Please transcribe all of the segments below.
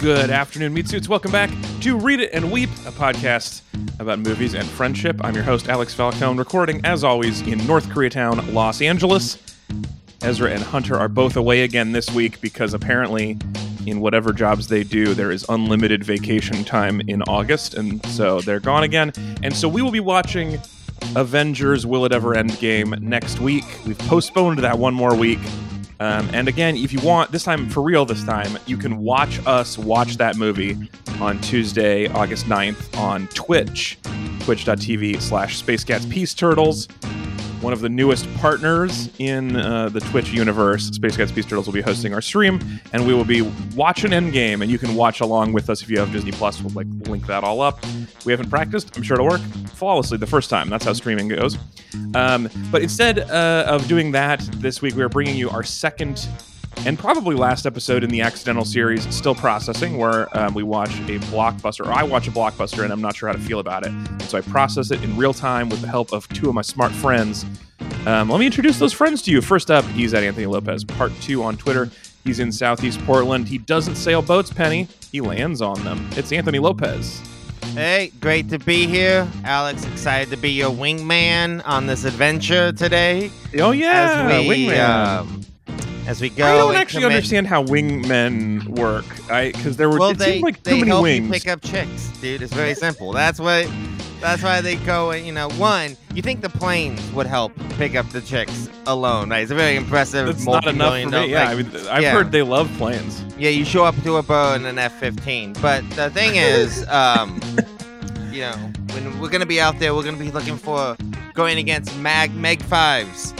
Good afternoon, Meat Suits. Welcome back to Read It and Weep, a podcast about movies and friendship. I'm your host, Alex Falcone, recording, as always, in North Koreatown, Los Angeles. Ezra and Hunter are both away again this week because apparently, in whatever jobs they do, there is unlimited vacation time in August, and so they're gone again. And so we will be watching Avengers Will It Ever End game next week. We've postponed that one more week. Um, and again, if you want, this time for real, this time, you can watch us watch that movie on Tuesday, August 9th on Twitch, twitch.tv slash Space Cats Peace Turtles. One of the newest partners in uh, the Twitch universe, Space Cats Peace Turtles will be hosting our stream, and we will be watching Endgame, and you can watch along with us if you have Disney Plus. We'll like link that all up. We haven't practiced. I'm sure it'll work flawlessly the first time. That's how streaming goes. Um, but instead uh, of doing that this week, we are bringing you our second and probably last episode in the accidental series still processing where um, we watch a blockbuster or i watch a blockbuster and i'm not sure how to feel about it. So i process it in real time with the help of two of my smart friends. Um, let me introduce those friends to you. First up he's at anthony lopez part two on twitter. He's in southeast portland. He doesn't sail boats penny. He lands on them. It's anthony lopez. Hey, great to be here. Alex, excited to be your wingman on this adventure today. oh yeah we, wingman. Um, as we go. I don't actually understand how wingmen work. I because there were Well, it they, seemed like too many help wings. you pick up chicks, dude. It's very simple. That's why. That's why they go. You know, one. You think the planes would help pick up the chicks alone, right? It's a very impressive. That's not enough for me. Yeah, I mean, I've yeah. heard they love planes. Yeah, you show up to a boat in an F-15. But the thing is, um, you know, when we're gonna be out there, we're gonna be looking for going against Mag Meg Fives,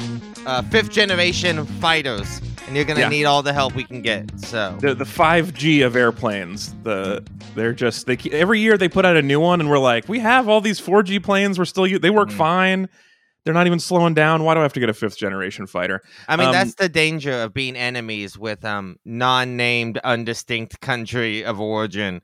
uh, fifth generation fighters, and you're gonna Yeah. need all the help we can get. So The the five G of airplanes. The they're just they keep, every year they put out a new one, and we're like, we have all these four G planes. We're still they work Mhm. fine. They're not even slowing down. Why do I have to get a fifth generation fighter? I mean, Um, that's the danger of being enemies with um non-named, undistinct country of origin.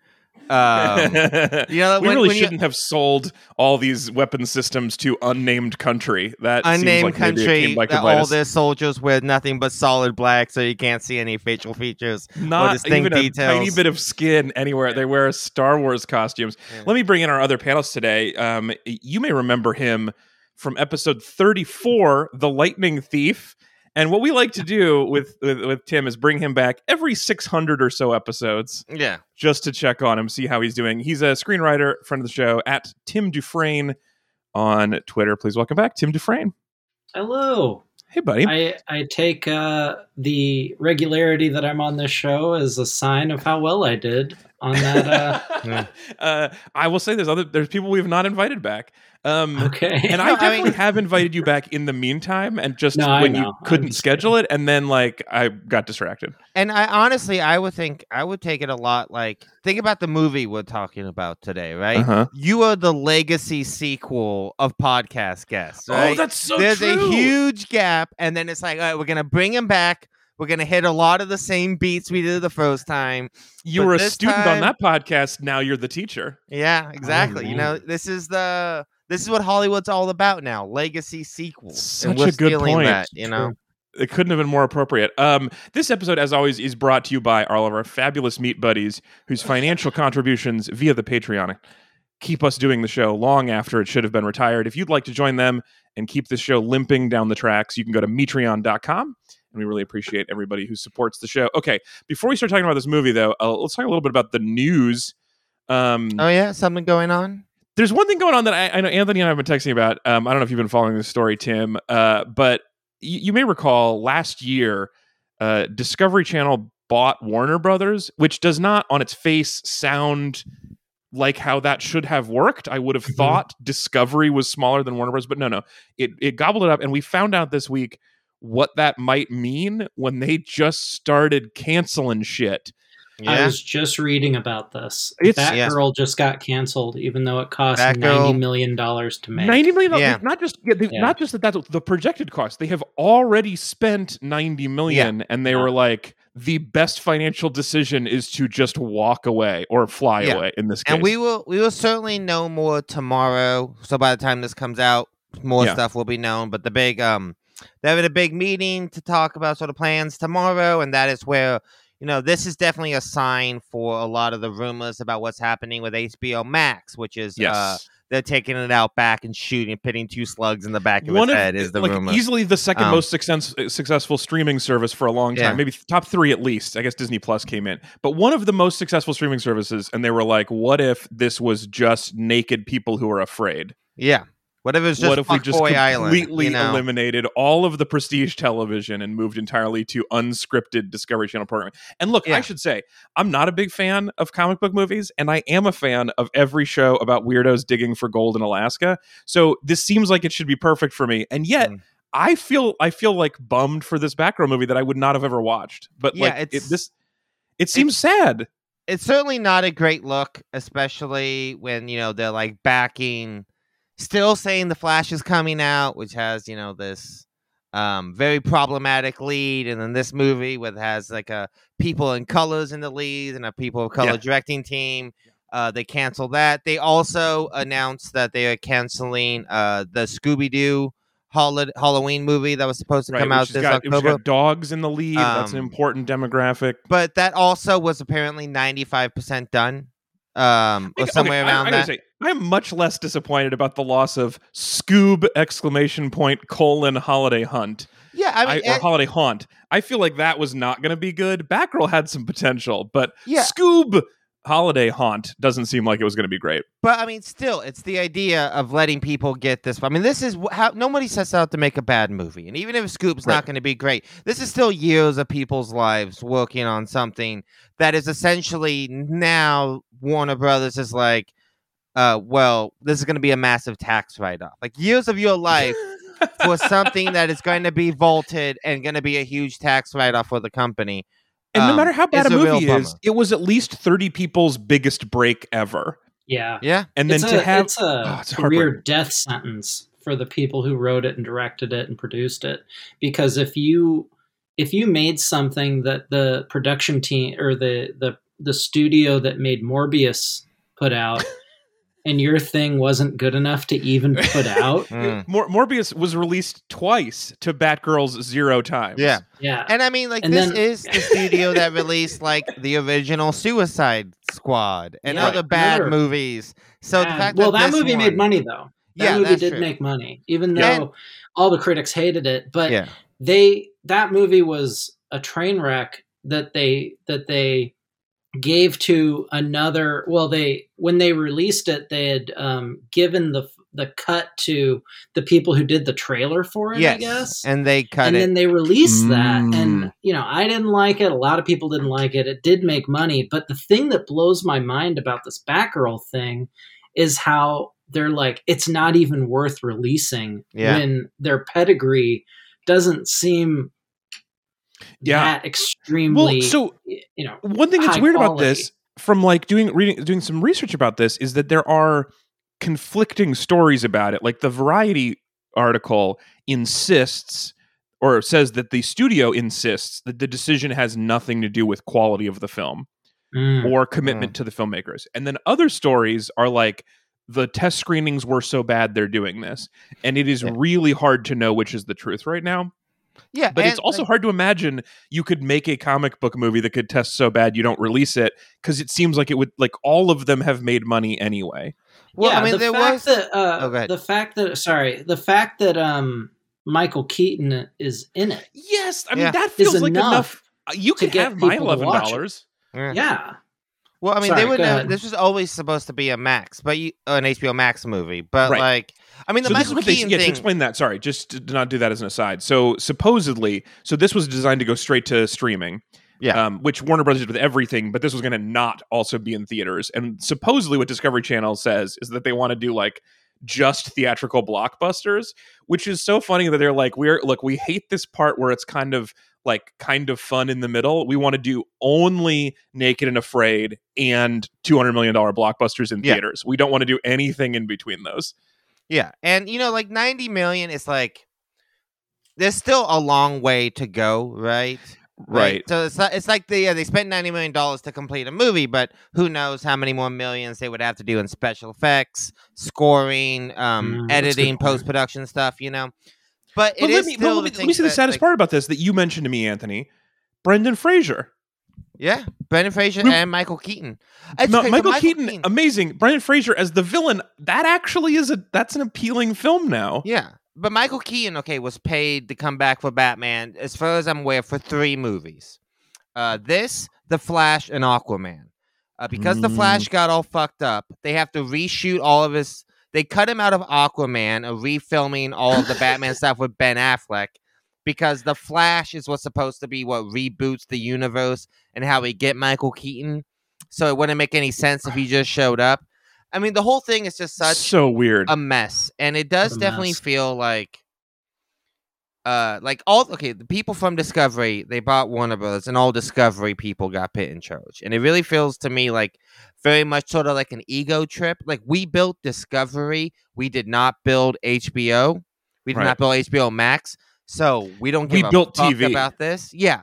Um, you know, we when, really when shouldn't have sold all these weapon systems to unnamed country. That seems unnamed like country that all their soldiers wear nothing but solid black, so you can't see any facial features. not distinct even a tiny bit of skin anywhere. They wear Star Wars costumes. Yeah. Let me bring in our other panelists today. Um, you may remember him from episode 34, The Lightning Thief. And what we like to do with, with, with Tim is bring him back every 600 or so episodes Yeah, just to check on him, see how he's doing. He's a screenwriter, friend of the show, at Tim Dufresne on Twitter. Please welcome back Tim Dufresne. Hello. Hey, buddy. I, I take uh, the regularity that I'm on this show as a sign of how well I did on that. Uh, Yeah. uh, I will say there's other there's people we've not invited back. Um, okay. and No, I I definitely mean- have invited you back in the meantime, and just No, when you couldn't schedule it, and then like I got distracted. and I honestly, I would think I would take it a lot. Like, think about the movie we're talking about today, right? Uh-huh. You are the legacy sequel of podcast guests. Right? Oh, that's so There's true. a huge gap, and then it's like, all right, we're gonna bring him back. We're gonna hit a lot of the same beats we did the first time. you but were a student time- on that podcast. Now you're the teacher. Yeah, exactly. you know, this is the this is what Hollywood's all about now: legacy sequels. Such a good point. That, you know, It couldn't have been more appropriate. Um, this episode, as always, is brought to you by all of our fabulous meat buddies, whose financial contributions via the Patreon keep us doing the show long after it should have been retired. If you'd like to join them and keep the show limping down the tracks, you can go to metreon.com. And we really appreciate everybody who supports the show. Okay, before we start talking about this movie, though, uh, let's talk a little bit about the news. Um, oh yeah, something going on. There's one thing going on that I, I know Anthony and I have been texting about. Um, I don't know if you've been following this story, Tim, uh, but y- you may recall last year, uh, Discovery Channel bought Warner Brothers, which does not, on its face, sound like how that should have worked. I would have Mhm. thought Discovery was smaller than Warner Bros., but no, no, it it gobbled it up, and we found out this week what that might mean when they just started canceling shit. I was just reading about this. It's- Yeah. Batgirl just got canceled, even though it cost Batgirl- ninety million dollars to make. Ninety million. Yeah. Not just yeah, they, Yeah. not just that. That's the projected cost. They have already spent ninety million, and they Yeah. were like, the best financial decision is to just walk away or fly Yeah. away. In this case, and we will we will certainly know more tomorrow. So by the time this comes out, more Yeah. stuff will be known. But the big um, they're having a big meeting to talk about sort of plans tomorrow, and that is where you know, this is definitely a sign for a lot of the rumors about what's happening with HBO Max, which is Yes. uh, they're taking it out back and shooting, pitting two slugs in the back of One its of head is the like rumor. easily the second Um, most success, successful streaming service for a long time, Yeah. maybe top three at least. I guess Disney Plus came in, but one of the most successful streaming services, and they were like, "What if this was just naked people who are afraid? yeah. What if it's just what if we just Fuckboy Island? completely you know? eliminated all of the prestige television and moved entirely to unscripted Discovery Channel programming? And look, I should say, I'm not a big fan of comic book movies, and I am a fan of every show about weirdos digging for gold in Alaska. So this seems like it should be perfect for me, and yet. Mm. I feel I feel like bummed for this Batgirl movie that I would not have ever watched. But Yeah, like it, this, it seems sad. it's certainly not a great look, especially when you know they're like backing, still saying the Flash is coming out, which has you know this um very problematic lead, and then this movie with has like a people in colors in the lead and a people of color Yeah. directing team. Uh, they canceled that. They also announced that they are canceling uh the Scooby Doo Halloween movie that was supposed to Right, come out this got, October. got dogs in the lead. That's an Um, important demographic. but that also was apparently 95% done um or somewhere okay, around I, gotta that say, I'm much less disappointed about the loss of Scoob exclamation point colon holiday hunt yeah i mean I, holiday haunt. I feel like that was not going to be good. Batgirl had some potential, but Yeah. Scoob holiday haunt doesn't seem like it was going to be great. but i mean still it's the idea of letting people get this i mean this is how nobody sets out to make a bad movie and even if Scoob's Right. not going to be great this is still years of people's lives working on something that is essentially now warner brothers is like uh well this is going to be a massive tax write-off like years of your life for something that is going to be vaulted and going to be a huge tax write-off for the company And no um, matter how bad it's a a movie is, bummer. it was at least 30 people's biggest break ever. Yeah. yeah And then it's to have it's a Oh, it's career death sentence for the people who wrote it and directed it and produced it. Because if you if you made something that the production team or the the the studio that made Morbius put out and your thing wasn't good enough to even put out, Mm. Mor- Morbius was released twice to Batgirl's zero times. yeah yeah. And I mean, like And this then- is the studio that released like the original Suicide Squad and Yeah, other bad sure. movies. So the Yeah. fact well, that, that movie one- made money though. That Yeah, movie that's did true. make money, even though Yeah. all the critics hated it. But Yeah, they that movie was a train wreck that they that they gave to another well they when they released it they had um, given the the cut to the people who did the trailer for it yes, i guess and they cut it. and it. then they released that Mm. and you know i didn't like it a lot of people didn't like it it did make money but the thing that blows my mind about this batgirl thing is how they're like it's not even worth releasing Yeah. when their pedigree doesn't seem Yeah. that extremely Well, so you know one thing that's high weird about this from like doing reading doing some research about this is that there are conflicting stories about it like the variety article insists or says that the studio insists that the decision has nothing to do with quality of the film Mm. or commitment to the filmmakers and then other stories are like the test screenings were so bad they're doing this and it is Yeah. really hard to know which is the truth right now yeah, but it's also like, hard to imagine you could make a comic book movie that could test so bad you don't release it because it seems like it would like all of them have made money anyway. Well, yeah, I mean, the there fact was. that uh, Oh, the fact that sorry, the fact that um Michael Keaton is in it. Yes, I mean Yeah. that Is feels like enough enough. uh, You to could get have my eleven dollars. yeah. Yeah, Well, I mean, Sorry, they would. go Know, this was always supposed to be a Max, but you, an HBO Max movie. But Right. like, I mean, the So this is Michael they Keaton yeah. Thing. explain that, sorry, just to not do that as an aside. So supposedly, so this was designed to go straight to streaming. Yeah. Um, which Warner Brothers did with everything, but this was going to not also be in theaters. And supposedly, what Discovery Channel says is that they want to do like just theatrical blockbusters, which is so funny that they're like, "We're look, we hate this part where it's kind of like kind of fun in the middle. We want to do only Naked and Afraid and two hundred million dollar blockbusters in Yeah. theaters. We don't want to do anything in between those." Yeah, and you know, like ninety million is like there's still a long way to go, right? Right. So it's it's like they yeah, they spent ninety million dollars to complete a movie, but who knows how many more millions they would have to do in special effects, scoring, um, Mm, that's a good editing, post production stuff, you know. But it But is let me, but let me, the let me say the saddest like- part about this that you mentioned to me, Anthony. Brendan Fraser. Yeah, Brendan Fraser We- and Michael Keaton. It's crazy, Michael, Keaton, amazing. Brian Fraser as the villain. That actually is a that's an appealing film now. Yeah, but Michael Keaton, okay, was paid to come back for Batman. As far as I'm aware, for three movies. Uh, this, The Flash, and Aquaman. Uh, because The Mm. Flash got all fucked up, they have to reshoot all of his. They cut him out of Aquaman and refilming all of the Batman stuff with Ben Affleck. Because The Flash is what's supposed to be what reboots the universe and how we get Michael Keaton. So it wouldn't make any sense if he just showed up. I mean, the whole thing is just such so weird. a mess and it does definitely mess. feel like uh like all okay the people from discovery they bought warner brothers and all discovery people got put in charge and it really feels to me like very much sort of like an ego trip like we built discovery we did not build hbo we did Right. not build hbo max so we don't give We built TV. about this yeah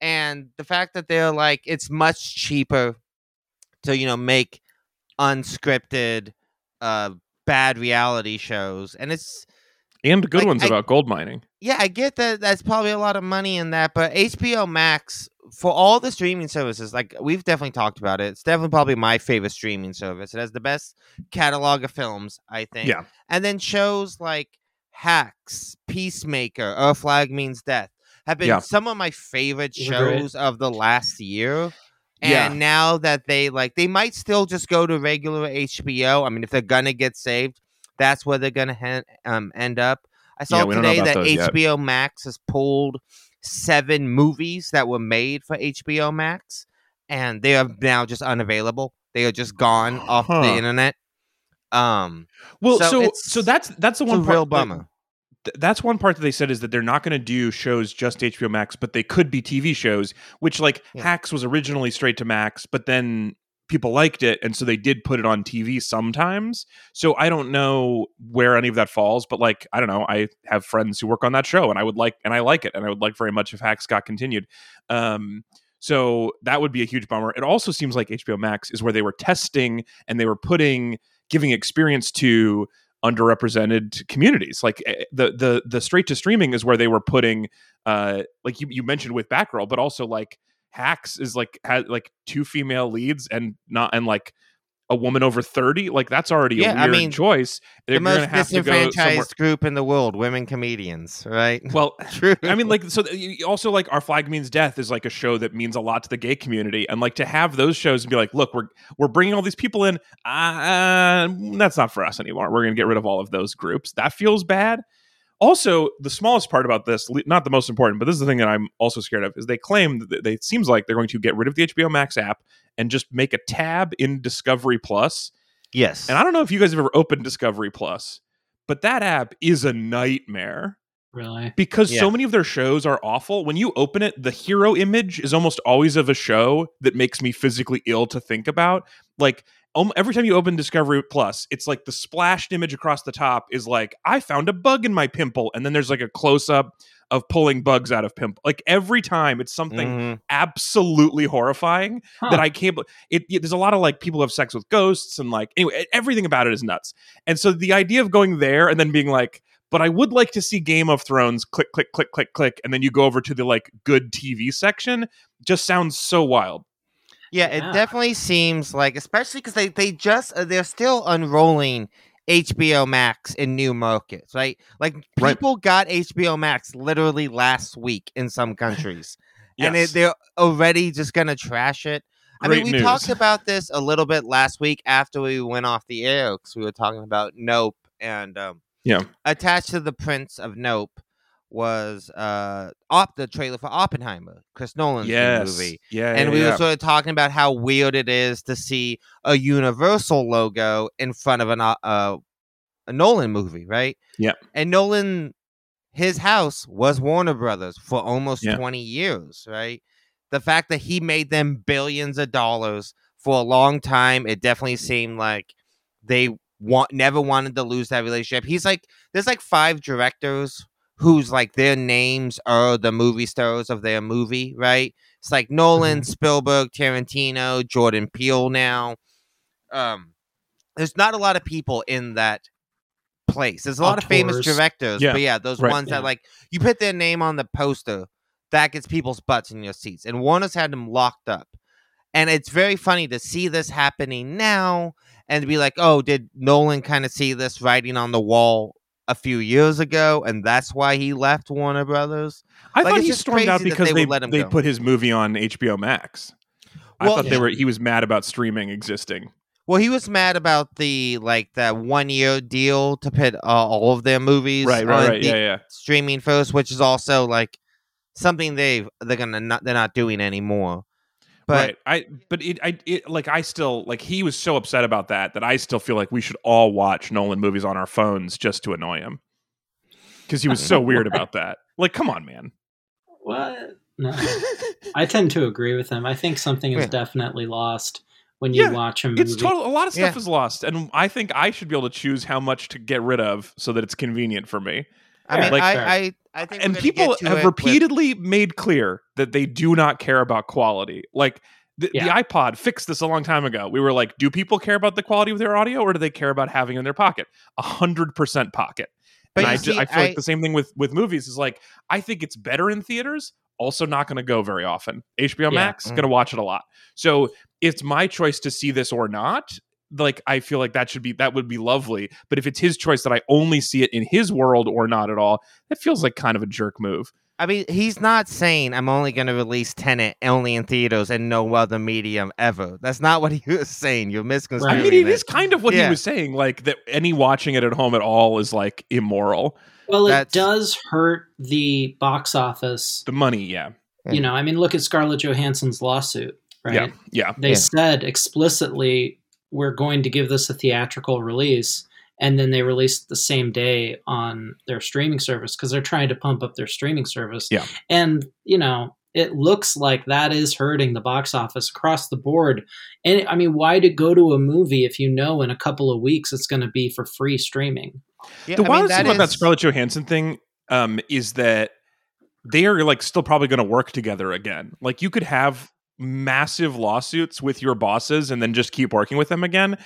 and the fact that they're like it's much cheaper to you know make unscripted uh bad reality shows and it's and good like, ones I- about gold mining. yeah i get that that's probably a lot of money in that but hbo max for all the streaming services like we've definitely talked about it it's definitely probably my favorite streaming service it has the best catalog of films i think Yeah. and then shows like hacks peacemaker our flag means death have been Yeah. some of my favorite shows of the last year and Yeah. now that they like they might still just go to regular hbo i mean if they're gonna get saved that's where they're gonna hen- um, end up i saw Yeah, we don't know today that those yet. hbo max has pulled seven movies that were made for hbo max and they are now just unavailable they are just gone off Huh. the internet um Well, So so so, that's that's the one part, real bummer th- that's one part that they said is that they're not going to do shows just HBO Max, but they could be TV shows, which like Yeah. Hacks was originally straight to Max, but then people liked it and so they did put it on TV sometimes. So I don't know where any of that falls, but like I don't know, I have friends who work on that show and I would like and I like it and I would like very much if Hacks got continued. Um so that would be a huge bummer. It also seems like HBO Max is where they were testing and they were putting giving experience to underrepresented communities. Like eh, the the the straight to streaming is where they were putting uh like you, you mentioned with Batgirl, but also like Hacks is like had like two female leads and not and like a woman over 30 like that's already Yeah, a I weird mean, choice They're the most have to go disenfranchised group in the world women comedians right well true I mean, like, so also like our flag means death is like a show that means a lot to the gay community, and like to have those shows and be like, look, we're we're bringing all these people in. Uh, that's not for us anymore. We're gonna get rid of all of those groups. That feels bad. Also, the smallest part about this, not the most important, but this is the thing that I'm also scared of, is they claim that they, it seems like they're going to get rid of the HBO Max app and just make a tab in Discovery Plus. yes And I don't know if you guys have ever opened Discovery Plus, but that app is a nightmare Really? because Yeah. so many of their shows are awful. When you open it, the hero image is almost always of a show that makes me physically ill to think about. Like um, every time you open Discovery Plus, it's like the splashed image across the top is like I found a bug in my pimple, and then there's like a close up of pulling bugs out of pimple. Like every time, it's something Mhm. absolutely horrifying Huh. that I can't. It, it there's a lot of like people have sex with ghosts and like anyway, everything about it is nuts. And so the idea of going there and then being like, but I would like to see Game of Thrones click click click click click, and then you go over to the like good TV section, just sounds so wild. Yeah, it definitely seems like, especially because they they just uh, they're still unrolling HBO Max in new markets, right? Like Right. people got HBO Max literally last week in some countries, and it, they're already just gonna trash it. I mean, we news. talked about this a little bit last week after we went off the air because we were talking about Nope and um, Yeah. attached to the Prince of Nope was uh op the trailer for Oppenheimer, Chris Nolan's new yes, movie yeah, and yeah, we yeah. were sort of talking about how weird it is to see a Universal logo in front of an uh, uh, a Nolan movie, right? Yep. And Nolan, his house was Warner Brothers for almost Yeah. twenty years, right? The fact that he made them billions of dollars for a long time, it definitely seemed like they want never wanted to lose that relationship. He's like, there's like five directors whose like their names are the movie stars of their movie, right? It's like Nolan, Spielberg, Tarantino, Jordan Peele now. Um there's not a lot of people in that place. There's a lot of famous directors, Yeah, but yeah, those right. ones Yeah. that like you put their name on the poster, that gets people's butts in your seats. And Warner's had them locked up. And it's very funny to see this happening now and to be like, oh, did Nolan kind of see this writing on the wall a few years ago, and that's why he left Warner Brothers? I Like, thought he stormed out because they they let him they put his movie on HBO Max. I Well, thought they were he was mad about streaming existing. Well, he was mad about the like that one year deal to put uh, all of their movies Right, right, on right. the Yeah, yeah. streaming first, which is also like something they they're gonna not they're not doing anymore. But right. I but it I it like I still like he was so upset about that that I still feel like we should all watch Nolan movies on our phones just to annoy him. Cuz he was so weird about that. Like come on, man. What? No. I tend to agree with him. I think something is Yeah. definitely lost when you Yeah, watch a movie. It's total a lot of stuff Yeah. is lost and I think I should be able to choose how much to get rid of so that it's convenient for me. I mean, Like- I, I I think and people have it with- repeatedly made clear that they do not care about quality. Like the, the iPod fixed this a long time ago. We were like, do people care about the quality of their audio, or do they care about having it in their pocket? A hundred percent pocket. But and you I, ju- I feel I- like the same thing with with movies is like I think it's better in theaters. Also, not going to go very often. HBO Yeah. Max Mm. going to watch it a lot. So it's my choice to see this or not. Like I feel like that should be that would be lovely. But if it's his choice that I only see it in his world or not at all, it feels like kind of a jerk move. I mean, he's not saying I'm only going to release Tenet only in theaters and no other medium ever. That's not what he was saying. You're misconstruing. I mean, it it. is kind of what he was saying, like that any watching it at home at all is like immoral. well, it does hurt the box office. The money, yeah, You know, I mean, look at Scarlett Johansson's lawsuit, right? yeah, yeah. They Yeah. said explicitly, we're going to give this a theatrical release. And then they released the same day on their streaming service because they're trying to pump up their streaming service. Yeah. And, you know, it looks like that is hurting the box office across the board. And I mean, why to go to a movie if you know in a couple of weeks it's going to be for free streaming? Yeah, the I mean, wildest that thing about that is- Scarlett Johansson thing um, is that they are like still probably going to work together again. Like you could have massive lawsuits with your bosses and then just keep working with them again.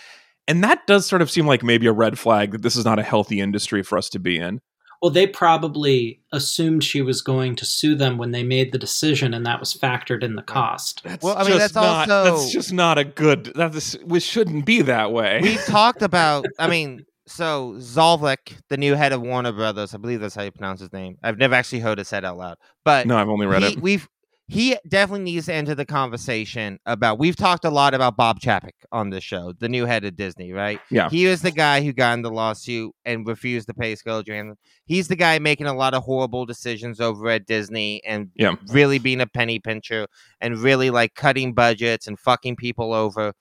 And that does sort of seem like maybe a red flag that this is not a healthy industry for us to be in. Well, they probably assumed she was going to sue them when they made the decision, and that was factored in the cost. That's Well, I mean, just that's not, also- that's just not a good. That this we shouldn't be that way. We've talked about. I mean, so Zolvik, the new head of Warner Brothers, I believe that's how you pronounce his name. I've never actually heard it said out loud, but no, I've only read he, it. We've he definitely needs to enter the conversation about. We've talked a lot about Bob Chapek on this show, the new head of Disney, right? Yeah. He was the guy who got in the lawsuit and refused to pay Scarlett Johansson. He's the guy making a lot of horrible decisions over at Disney and Yeah. really being a penny pincher and really like cutting budgets and fucking people over.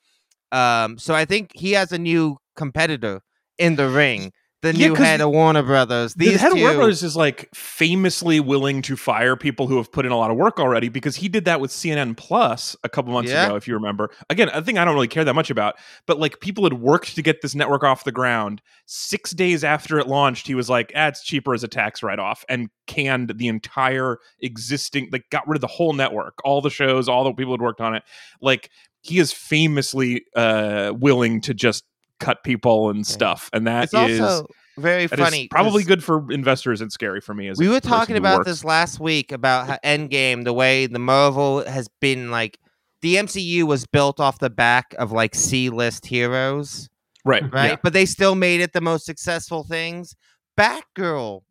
Um, so I think he has a new competitor in the ring. The Yeah, new head of Warner Brothers. the These head of Warner Brothers is like famously willing to fire people who have put in a lot of work already because he did that with CNN Plus a couple months Yeah. ago, if you remember. Again, a thing I don't really care that much about, but like people had worked to get this network off the ground. Six days after it launched, he was like, ah, it's cheaper as a tax write off and canned the entire existing, like got rid of the whole network, all the shows, all the people had worked on it. Like he is famously uh, willing to just cut people and stuff. And that it's is. also very That is funny. Probably good for investors and scary for me. As we were talking about works. this last week about how Endgame, the way the Marvel has been like the MCU was built off the back of like C list heroes, right? Mm-hmm. right? Yeah. But they still made it the most successful things. Batgirl,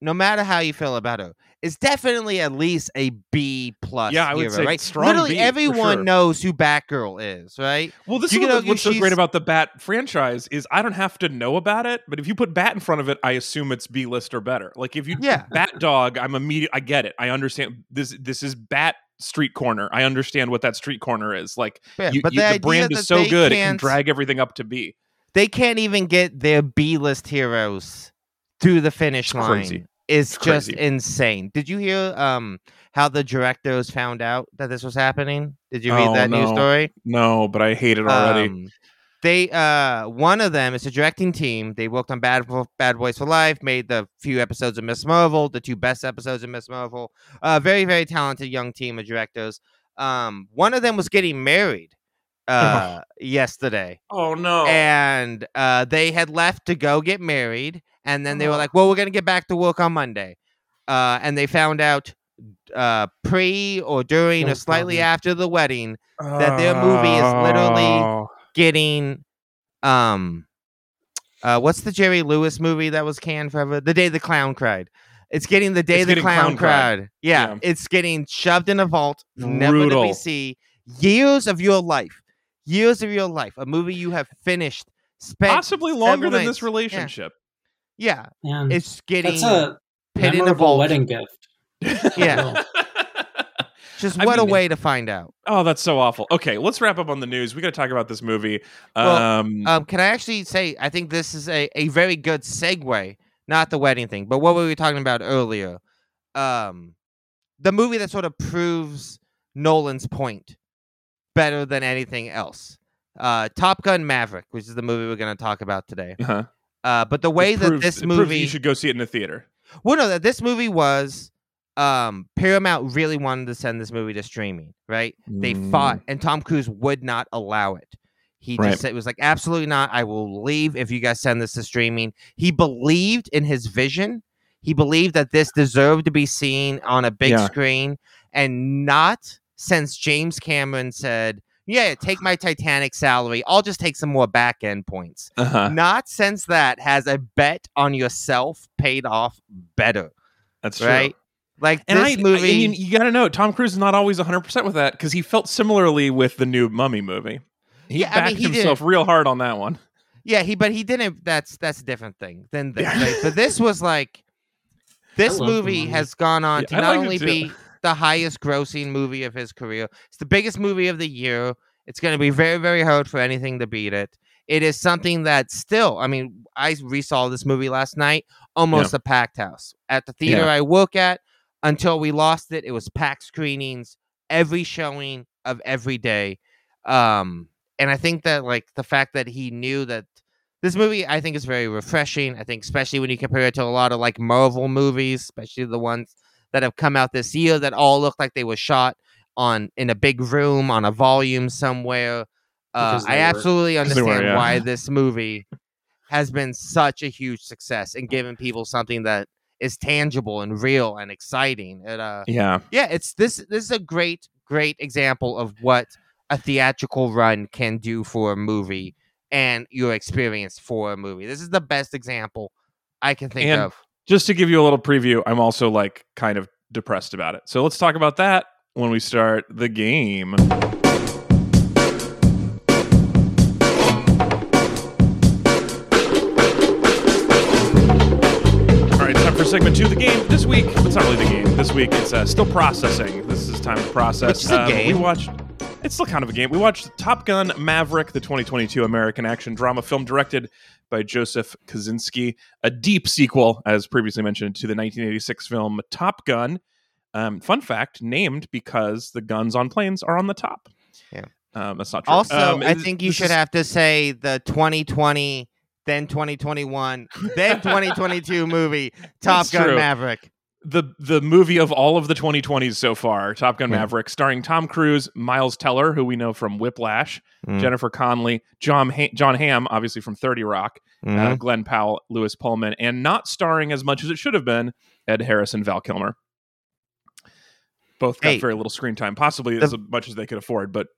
no matter how you feel about her, is definitely at least a B plus. Yeah, I would hero, say right. strong Literally B, everyone sure. knows who Batgirl is, right? Well, this You is know, what's so great about the Bat franchise is I don't have to know about it, but if you put Bat in front of it, I assume it's B list or better. Like if you Yeah. Bat Dog, I'm immediate. I get it. I understand this. This is Bat Street Corner. I understand what that street corner is. Like Yeah, you, but you- the the, brand is so good, it can drag everything up to B. They can't even get their B list heroes through the finish line. Is It's just crazy. insane. Did you hear um how the directors found out that this was happening? Did you read Oh, that news story? No, but I hate it already. Um, they uh one of them is a directing team. They worked on Bad Bad Boys for Life, made the few episodes of Ms. Marvel, the two best episodes of Ms. Marvel. Uh very very talented young team of directors. Um one of them was getting married uh yesterday oh no! and uh, they had left to go get married, and then they were Oh. like, "Well, we're gonna get back to work on Monday," uh, and they found out uh, pre or during or slightly after the wedding that their movie is literally Oh. getting um uh what's the Jerry Lewis movie that was canned forever? The Day the Clown Cried. It's getting the Day It's the Clown, Clown Cried. Yeah, Yeah. it's getting shoved in a vault, never to be Brutal. see. Years of your life, years of your life, a movie you have finished, spent possibly longer than nights. this relationship. Yeah, And it's getting that's a put in a memorable vault. wedding gift. Yeah. Just I what a way to find out. oh, that's so awful. Okay, let's wrap up on the news. We got to talk about this movie. Well, um, Um, can I actually say I think this is a, a very good segue, not the wedding thing, but what were we were talking about earlier. Um, the movie that sort of proves Nolan's point better than anything else. Uh, Top Gun Maverick, which is the movie we're going to talk about today. uh-huh. Uh, but the way that this movie, you should go see it in the theater. well, no, that this movie was, um, Paramount really wanted to send this movie to streaming, right? They Mm. fought, and Tom Cruise would not allow it. He Right. just said, it was like, absolutely not. I will leave if you guys send this to streaming. He believed in his vision. He believed that this deserved to be seen on a big Yeah. screen, and not since James Cameron said, "Yeah, take my Titanic salary. I'll just take some more back end points." Uh-huh. Not since that has a bet on yourself paid off better, That's true. right? Like And this I, movie. I mean, you got to know, Tom Cruise is not always 100% with that because he felt similarly with the new Mummy movie. He Yeah, I mean, backed he did. himself real hard on that one. Yeah, he but he didn't. That's that's a different thing than this. Yeah. right? But this was like, this movie has gone on Yeah, to I not liked it only be the highest grossing movie of his career. It's the biggest movie of the year. It's going to be very very hard for anything to beat it. It is something that still. I mean, I resaw this movie last night. Almost a packed house at the theater Yeah. I work at. Until we lost it, it was packed screenings every showing of every day. Um, and I think that like the fact that he knew that this movie I think is very refreshing. I think especially when you compare it to a lot of like Marvel movies, especially the ones that have come out this year that all look like they were shot on in a big room on a volume somewhere. Uh, I were. absolutely they were, understand yeah. why this movie has been such a huge success and giving people something that is tangible and real and exciting. It, uh, Yeah. yeah, it's this. This is a great, great example of what a theatrical run can do for a movie and your experience for a movie. This is the best example I can think And- of. Just to give you a little preview, I'm also like kind of depressed about it. So let's talk about that when we start the game. All right, time for segment two of the game. This week, it's not really the game. This week, it's uh, still processing. This is time to process. Which is a Um, game. We watched. It's still kind of a game. We watched Top Gun Maverick, the 2022 American action drama film directed by Joseph Kosinski, a deep sequel, as previously mentioned, to the 1986 film Top Gun. Um, fun fact: named because the guns on planes are on the top. Yeah. um, that's not true. Also, Um, I think you should is- have to say the 2020, then 2021, then 2022 movie Top That's Gun true. Maverick. The the movie of all of the 2020s so far, Top Gun Yeah. Maverick, starring Tom Cruise, Miles Teller, who we know from Whiplash, Mm. Jennifer Connelly, John ha- Jon Hamm, obviously from 30 Rock, uh, Mhm. Glen Powell, Lewis Pullman, and not starring as much as it should have been, Ed Harris and Val Kilmer. Both got Hey, very little screen time, possibly the- as much as they could afford, but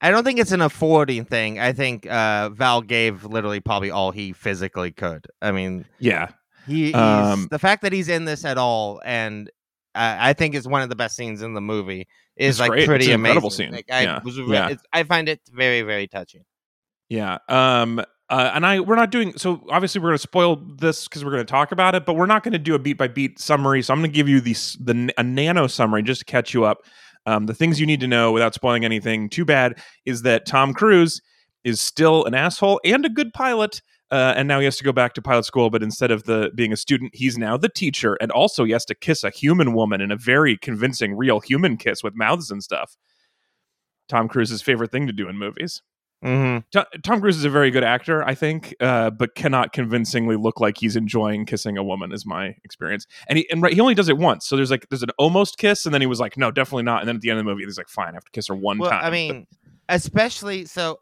I don't think it's an affording thing. I think uh, Val gave literally probably all he physically could. I mean, yeah. He, Um, the fact that he's in this at all, and uh, I think is one of the best scenes in the movie. Is like great. pretty an amazing. incredible scene. Like, I Yeah. was, Yeah. it's, I find it very, very touching. Yeah. Um uh, and I we're not doing so obviously we're going to spoil this cuz we're going to talk about it, but we're not going to do a beat by beat summary. So I'm going to give you the the a nano summary just to catch you up. Um, the things you need to know without spoiling anything too bad is that Tom Cruise is still an asshole and a good pilot. Uh, and now he has to go back to pilot school, but instead of the being a student, he's now the teacher, and also he has to kiss a human woman in a very convincing, real human kiss with mouths and stuff. Tom Cruise's favorite thing to do in movies. hmm To- Tom Cruise is a very good actor, I think, uh, but cannot convincingly look like he's enjoying kissing a woman. Is my experience, and he and right, he only does it once. So there's like there's an almost kiss, and then he was like, no, definitely not. And then at the end of the movie, he's like, fine, I have to kiss her one Well, time. I mean, especially so.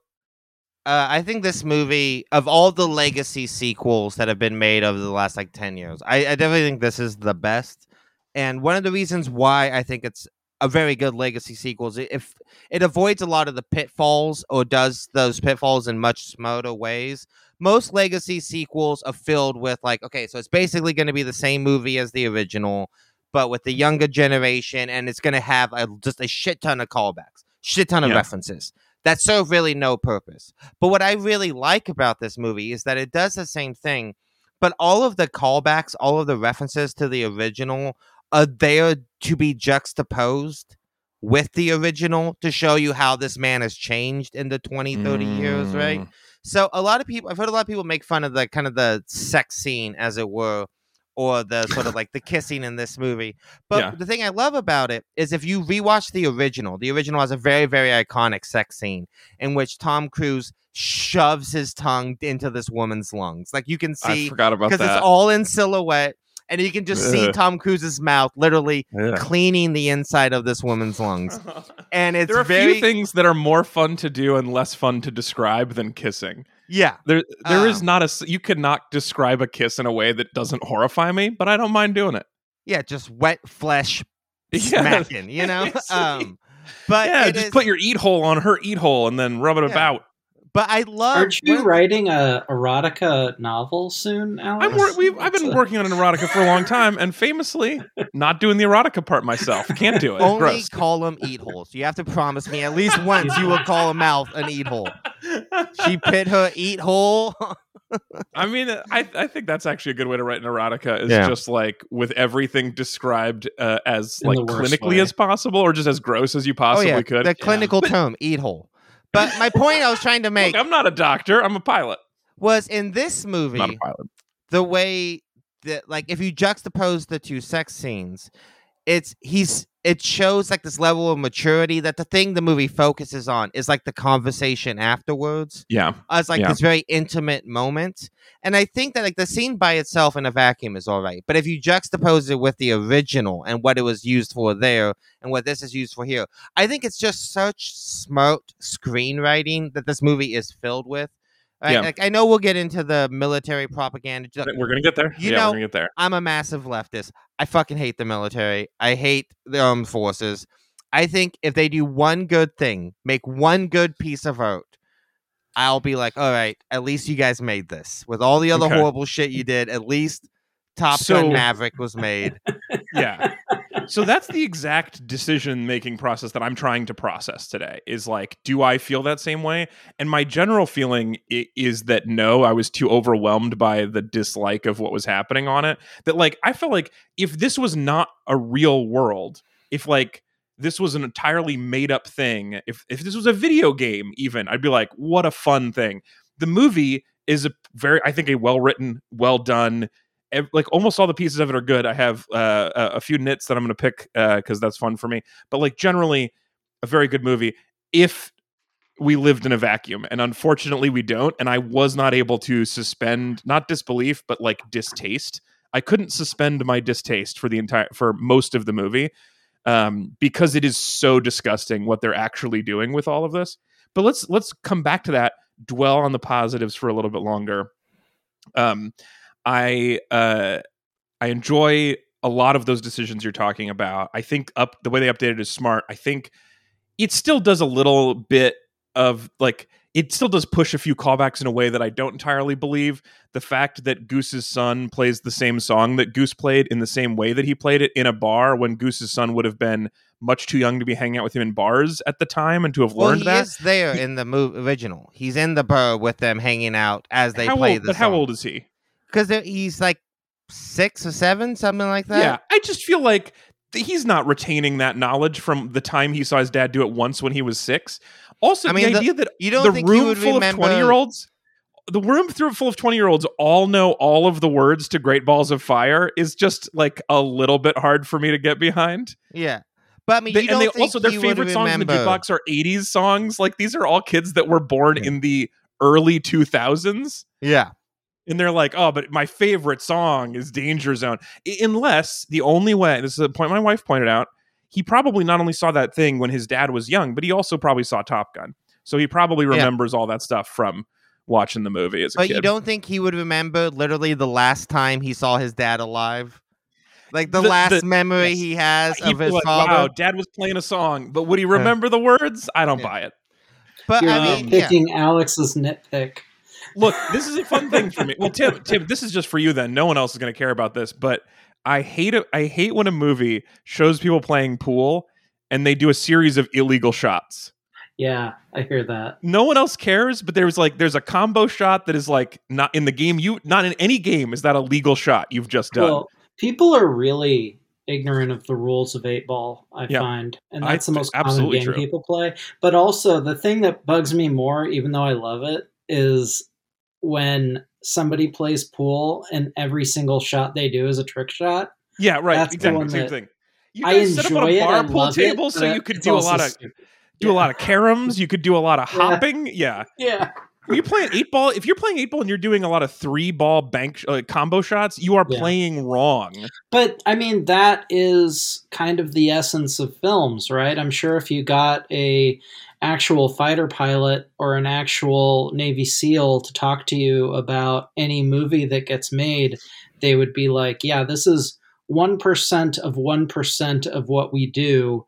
Uh, I think this movie, of all the legacy sequels that have been made over the last like ten years, I, I definitely think this is the best. And one of the reasons why I think it's a very good legacy sequel is if it avoids a lot of the pitfalls or does those pitfalls in much smarter ways. Most legacy sequels are filled with like, okay, so it's basically going to be the same movie as the original, but with the younger generation, and it's going to have a, just a shit ton of callbacks, shit ton of Yeah. references that serve really no purpose. But what I really like about this movie is that it does the same thing, but all of the callbacks, all of the references to the original are there to be juxtaposed with the original to show you how this man has changed in the 20, 30 years, right? Mm. So a lot of people, I've heard a lot of people make fun of the kind of the sex scene, as it were, or the sort of like the kissing in this movie. But Yeah. the thing I love about it is if you rewatch the original, the original has a very, very iconic sex scene in which Tom Cruise shoves his tongue into this woman's lungs. Like you can I see forgot about because it's all in silhouette, and you can just see Ugh. Tom Cruise's mouth literally Ugh. cleaning the inside of this woman's lungs. And it's there are a very few things that are more fun to do and less fun to describe than kissing. Yeah. There, there is Um, not a You cannot describe a kiss in a way that doesn't horrify me, but I don't mind doing it. Yeah, just wet flesh Yeah. smacking, you know? Um but yeah, just is- put your eat hole on her eat hole and then rub it Yeah. about. But I love Aren't you when- writing a erotica novel soon, Alex? I'm wor- we've, I've been a- working on an erotica for a long time, and famously, not doing the erotica part myself. Can't do it. only Gross. call them eat holes. You have to promise me at least once you will call a mouth an eat hole. She pit her eat hole. I mean, I I think that's actually a good way to write an erotica. Is Yeah. just like with everything described uh, as In like clinically way. as possible, or just as gross as you oh possibly yeah, could. the clinical term eat hole. But my point I was trying to make Look, I'm not a doctor. I'm a pilot. was in this movie Not a pilot. the way that like if you juxtapose the two sex scenes it's he's it shows like this level of maturity that the thing the movie focuses on is like the conversation afterwards Yeah. as like Yeah. this very intimate moment and i think that like the scene by itself in a vacuum is all right but if you juxtapose it with the original and what it was used for there and what this is used for here i think it's just such smart screenwriting that this movie is filled with Right? Yeah. Like I know we'll get into the military propaganda. We're gonna get there. You yeah, know- we're gonna get there. I'm a massive leftist. I fucking hate the military. I hate the armed forces. I think if they do one good thing, make one good piece of art, I'll be like, all right, at least you guys made this. With all the other Okay. horrible shit you did, at least Top So- Gun Maverick was made. Yeah. So that's the exact decision making process that I'm trying to process today. Is like, do I feel that same way? And my general feeling is that no, I was too overwhelmed by the dislike of what was happening on it. That like, I felt like if this was not a real world, if like this was an entirely made up thing, if if this was a video game, even, I'd be like, what a fun thing. The movie is a very, I think, a well written, well done. Like almost all the pieces of it are good. I have uh, a, few nits that I'm going to pick because that's fun for me. But like generally, a very good movie. If we lived in a vacuum, and unfortunately we don't, and I was not able to suspend not disbelief, but like distaste. I couldn't suspend my distaste for the entire for most of the movie um, because it is so disgusting what they're actually doing with all of this. But let's let's come back to that. Dwell on the positives for a little bit longer. Um, I uh, I enjoy a lot of those decisions you're talking about. I think up the way they updated it is smart. I think it still does a little bit of like it still does push a few callbacks in a way that I don't entirely believe. The fact that Goose's son plays the same song that Goose played in the same way that he played it in a bar when Goose's son would have been much too young to be hanging out with him in bars at the time and to have well, learned he that. is there in the original. He's in the bar with them, hanging out as they play old, the but how old is he? Because he's like six or seven, something like that. Yeah, I just feel like he's not retaining that knowledge from the time he saw his dad do it once when he was six. Also, I mean, the the- idea that you don't the room full remember- of twenty year olds, the room through full of twenty year olds all know all of the words to Great Balls of Fire is just like a little bit hard for me to get behind. yeah. But I mean, They- you and they also their favorite songs in the jukebox are '80s songs. Like these are all kids that were born Yeah. in the early 2000s. Yeah. And they're like, "Oh, but my favorite song is Danger Zone." Unless the only way this is a point my wife pointed out, he probably not only saw that thing when his dad was young, but he also probably saw Top Gun. So he probably Yeah. remembers all that stuff from watching the movie as a But kid. you don't think he would remember literally the last time he saw his dad alive? Like the, The- last the- memory yes. he has He'd of his like, father. wow, dad was playing a song, but would he uh-huh. remember the words? I don't Yeah. buy it. But You're I mean, yeah. picking Alex's nitpick. Look, this is a fun thing for me. Well, Tim, Tim, this is just for you. Then no one else is going to care about this. But I hate it. I hate when a movie shows people playing pool and they do a series of illegal shots. Yeah, I hear that. No one else cares, but there's like there's a combo shot that is like not in the game. You not in any game is that a legal shot you've just done. Well, people are really ignorant of the rules of eight ball. I Yeah. find, and I that's the th- most common game true. people play. But also, the thing that bugs me more, even though I love it, is when somebody plays pool and every single shot they do is a trick shot. yeah, right. that's the Exactly. Same thing. You I guys set up on a bar I pool table it, so you could do a lot of stupid. do a lot of caroms. You could do a lot of hopping. Yeah. Yeah, Are you playing eight ball? If you're playing eight ball and you're doing a lot of three ball bank uh, combo shots, you are Yeah. playing wrong. but I mean that is kind of the essence of films, right? I'm sure if you got a actual fighter pilot or an actual Navy SEAL to talk to you about any movie that gets made, they would be like, "Yeah, this is one percent of one percent of what we do."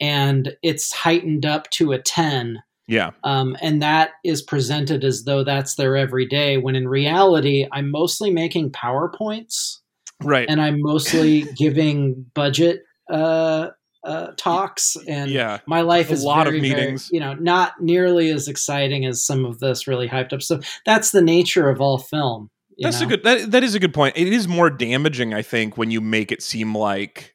And it's heightened up to a 10 Yeah. um, and that is presented as though that's their everyday when in reality i'm mostly making powerpoints Right. and i'm mostly giving budget uh, uh, talks and yeah. my life A is lot of very, very, meetings. you know not nearly as exciting as some of this really hyped up stuff that's the nature of all film you That's know? a good. That, that is a good point. It is more damaging, I think, when you make it seem like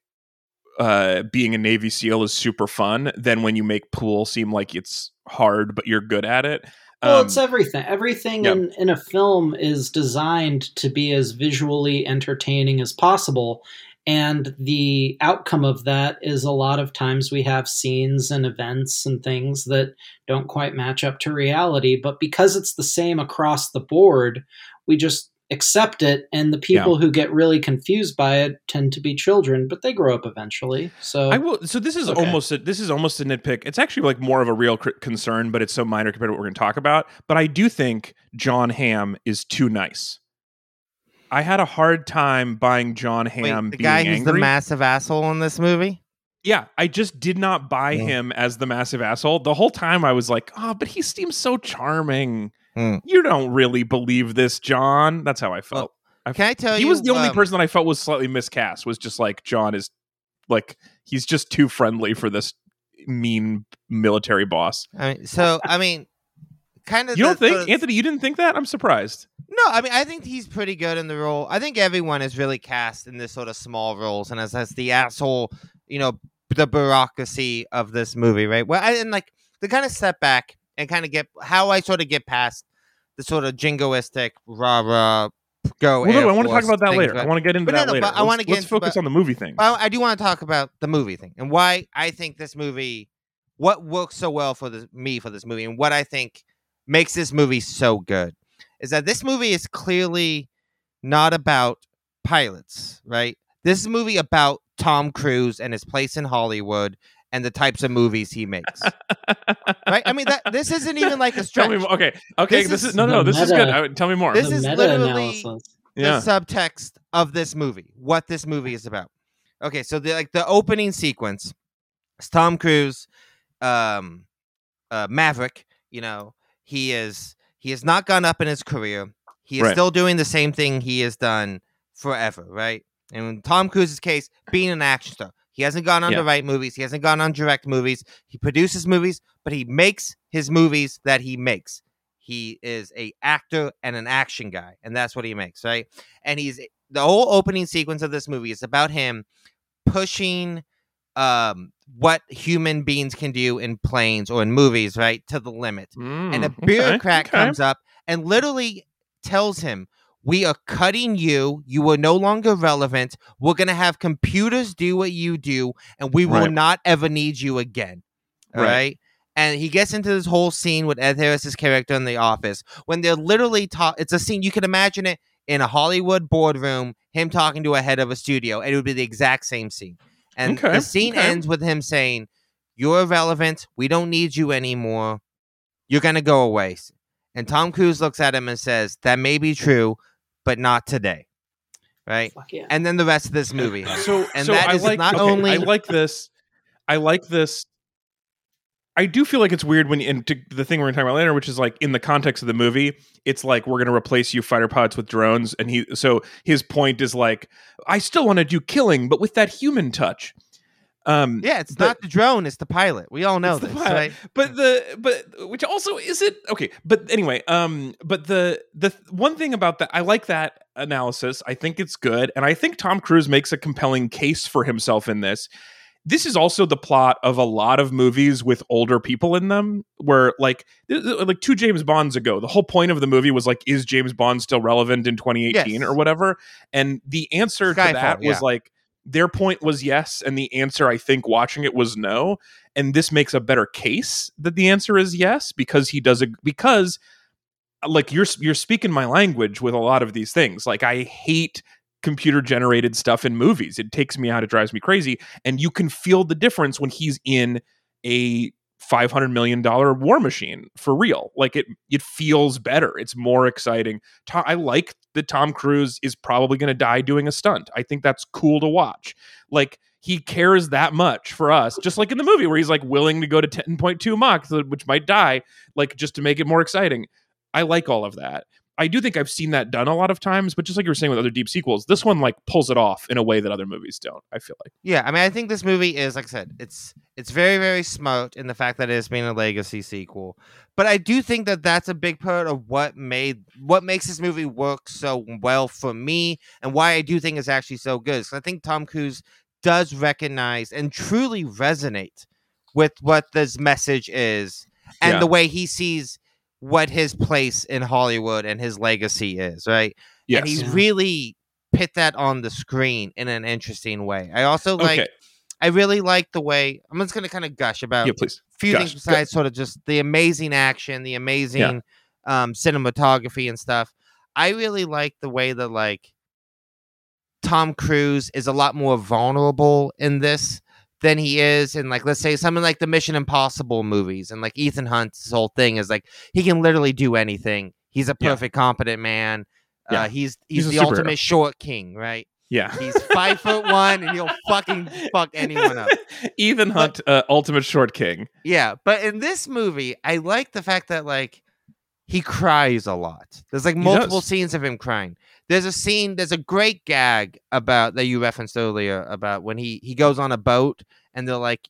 uh, being a Navy SEAL is super fun than when you make pool seem like it's hard, but you're good at it. Well, Um, it's everything. Everything yeah. in, in a film is designed to be as visually entertaining as possible. And the outcome of that is a lot of times we have scenes and events and things that don't quite match up to reality. But because it's the same across the board, we just accept it. And the people who get really confused by it tend to be children, but they grow up eventually. So I will. So this is Okay. almost a, this is almost a nitpick. It's actually like more of a real cr- concern, but it's so minor compared to what we're going to talk about. But I do think Jon Hamm is too nice. I had a hard time buying Jon Wait, Hamm the being guy who's angry. the massive asshole in this movie. Yeah, I just did not buy Yeah. him as the massive asshole. The whole time I was like, oh, but he seems so charming. Hmm. You don't really believe this, Jon. That's how I felt. I, Can I tell he you? He was the only um, person that I felt was slightly miscast. Was just like Jon is like he's just too friendly for this mean military boss. I mean, so I mean, kind of. You don't think Anthony? You didn't think that? I'm surprised. No, I mean, I think he's pretty good in the role. I think everyone is really cast in this sort of small roles, and as as the asshole, you know, the bureaucracy of this movie, right? Well, I, and like to kind of step back and kind of get how I sort of get past the sort of jingoistic rah rah go. Well, no, I want to talk about that later. right? I want to get into But no, that no, later. but I wanna get let's into- focus but- on the movie thing. Well, I do want to talk about the movie thing and why I think this movie, what works so well for this, me for this movie, and what I think makes this movie so good, is that this movie is clearly not about pilots, right? This is a movie about Tom Cruise and his place in Hollywood and the types of movies he makes, right? I mean, that this isn't even like a Tell stretch. me more. Okay, okay. This This, is is no, no. the This is good. I- tell me more. This the is literally- analysis. yeah. the subtext of this movie, what this movie is about. Okay, so the like the opening sequence, is Tom Cruise, um, uh, Maverick. You know, he is he has not gone up in his career. He is Right. still doing the same thing he has done forever, right? And in Tom Cruise's case, being an action star, he hasn't gone on Yeah. to write movies. He hasn't gone on direct movies. He produces movies, but he makes his movies that he makes. He is a actor and an action guy, and that's what he makes, right? And he's the whole opening sequence of this movie is about him pushing um what human beings can do in planes or in movies, right, to the limit and a Mm, okay, bureaucrat okay. comes up and literally tells him we are cutting you you are no longer relevant we're going to have computers do what you do and we will Right. not ever need you again All right. Right. and he gets into this whole scene with ed harris's character in the office when they're literally talk it's a scene you can imagine it in a hollywood boardroom him talking to a head of a studio and it would be the exact same scene and Okay, the scene okay. ends with him saying you're irrelevant we don't need you anymore you're going to go away and Tom Cruise looks at him and says, That may be true, but not today. right? Fuck yeah. And then the rest of this movie. So, And so that I is like not okay, only- I like this. I like this. I do feel like it's weird when, and to the thing we're going to talk about later, which is like in the context of the movie, it's like we're going to replace you fighter pilots with drones, and he. So his point is like, I still want to do killing, but with that human touch. Um, Yeah, it's But- not the drone, it's the pilot. We all know this, right? but the but which also is it okay but anyway um but the the one thing about that i like that analysis i think it's good and i think tom cruise makes a compelling case for himself in this this is also the plot of a lot of movies with older people in them where like like two james bonds ago the whole point of the movie was like is james bond still relevant in 2018 Yes. or whatever and the answer to that was yeah. like their point was yes and the answer i think watching it was no and this makes a better case that the answer is yes because he does it because uh, like you're you're speaking my language with a lot of these things like i hate computer generated stuff in movies. It takes me out it drives me crazy. And you can feel the difference when he's in a 500 million dollar war machine for real. Like it it feels better. It's more exciting. I like that tom cruise is probably going to die doing a stunt. I think that's cool to watch. Like he cares that much for us just like in the movie where he's like willing to go to 10.2 mach which might die like just to make it more exciting. I like all of that i do think i've seen that done a lot of times but just like you were saying with other deep sequels this one like pulls it off in a way that other movies don't i feel like Yeah, I mean, I think this movie is, like I said, it's it's very very smart in the fact that it's being a legacy sequel. But I do think that that's a big part of what made what makes this movie work so well for me, and why I do think it's actually so good. So I think Tom Cruise does recognize and truly resonate with what this message is, and Yeah. the way he sees what his place in Hollywood and his legacy is. Right, yes and he's really put that on the screen in an interesting way. I also like. okay I really like the way I'm just gonna kind of gush about yeah please a few gush, things go. besides sort of just the amazing action, the amazing um, cinematography and stuff. I really like the way that like Tom Cruise is a lot more vulnerable in this than he is in like let's say something like the Mission Impossible movies and like Ethan Hunt's whole thing is like he can literally do anything. He's a Yeah. perfect competent man. Yeah. Uh, he's he's, He's the ultimate short king, right? yeah He's five foot one and he'll fucking fuck anyone up. Ethan Hunt, uh, Ultimate Short King. Yeah, but in this movie, I like the fact that like he cries a lot. There's like multiple scenes of him crying. There's a scene, there's a great gag about that you referenced earlier about when he he goes on a boat and they're like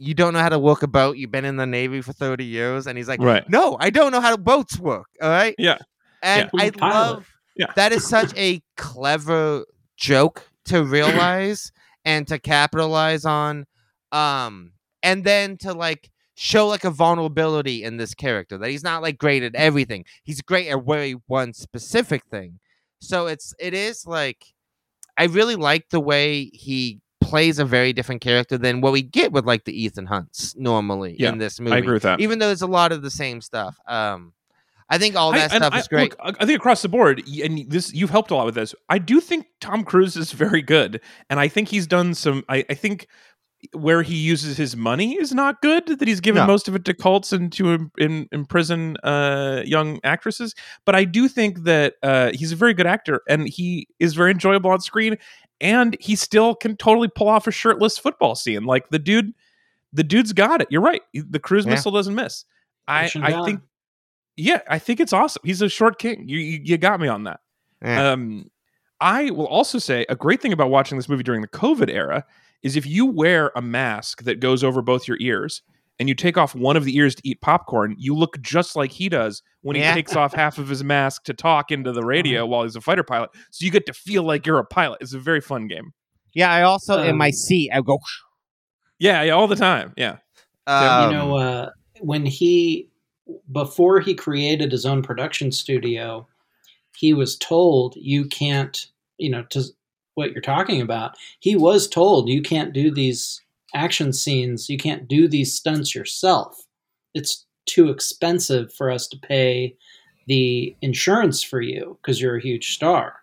you don't know how to work a boat. You've been in the Navy for 30 years. And he's like, Right. No, I don't know how boats work. All right. Yeah. And Yeah. I Pilot. love Yeah. that is such a clever joke to realize and to capitalize on. Um, and then to like show like a vulnerability in this character that he's not like great at everything. He's great at very one specific thing. So it's it is like I really like the way he plays a very different character than what we get with like the Ethan Hunts normally Yeah, in this movie. I agree with that. Even though there's a lot of the same stuff. Um I think all that I, stuff I- is great. look, I think across the board, and this you've helped a lot with this. I do think Tom Cruise is very good, and I think he's done some. I, I think where he uses his money is not good. That he's given No. most of it to cults and to im- in, imprison uh, young actresses. But I do think that uh, he's a very good actor, and he is very enjoyable on screen. And he still can totally pull off a shirtless football scene. Like the dude, the dude's got it. You're right. The cruise Yeah. missile doesn't miss. I, I done. think yeah, I think it's awesome. He's a short king. You you, you got me on that. Yeah. Um, I will also say a great thing about watching this movie during the COVID era is if you wear a mask that goes over both your ears and you take off one of the ears to eat popcorn, you look just like he does when he Yeah. takes off half of his mask to talk into the radio while he's a fighter pilot. So you get to feel like you're a pilot. It's a very fun game. yeah, I also in my Um, seat I go Yeah, yeah, all the time. Yeah. um, you know, uh, when he before he created his own production studio, he was told you can't, you know, to what you're talking about. He was told you can't do these action scenes, you can't do these stunts yourself. It's too expensive for us to pay the insurance for you because you're a huge star.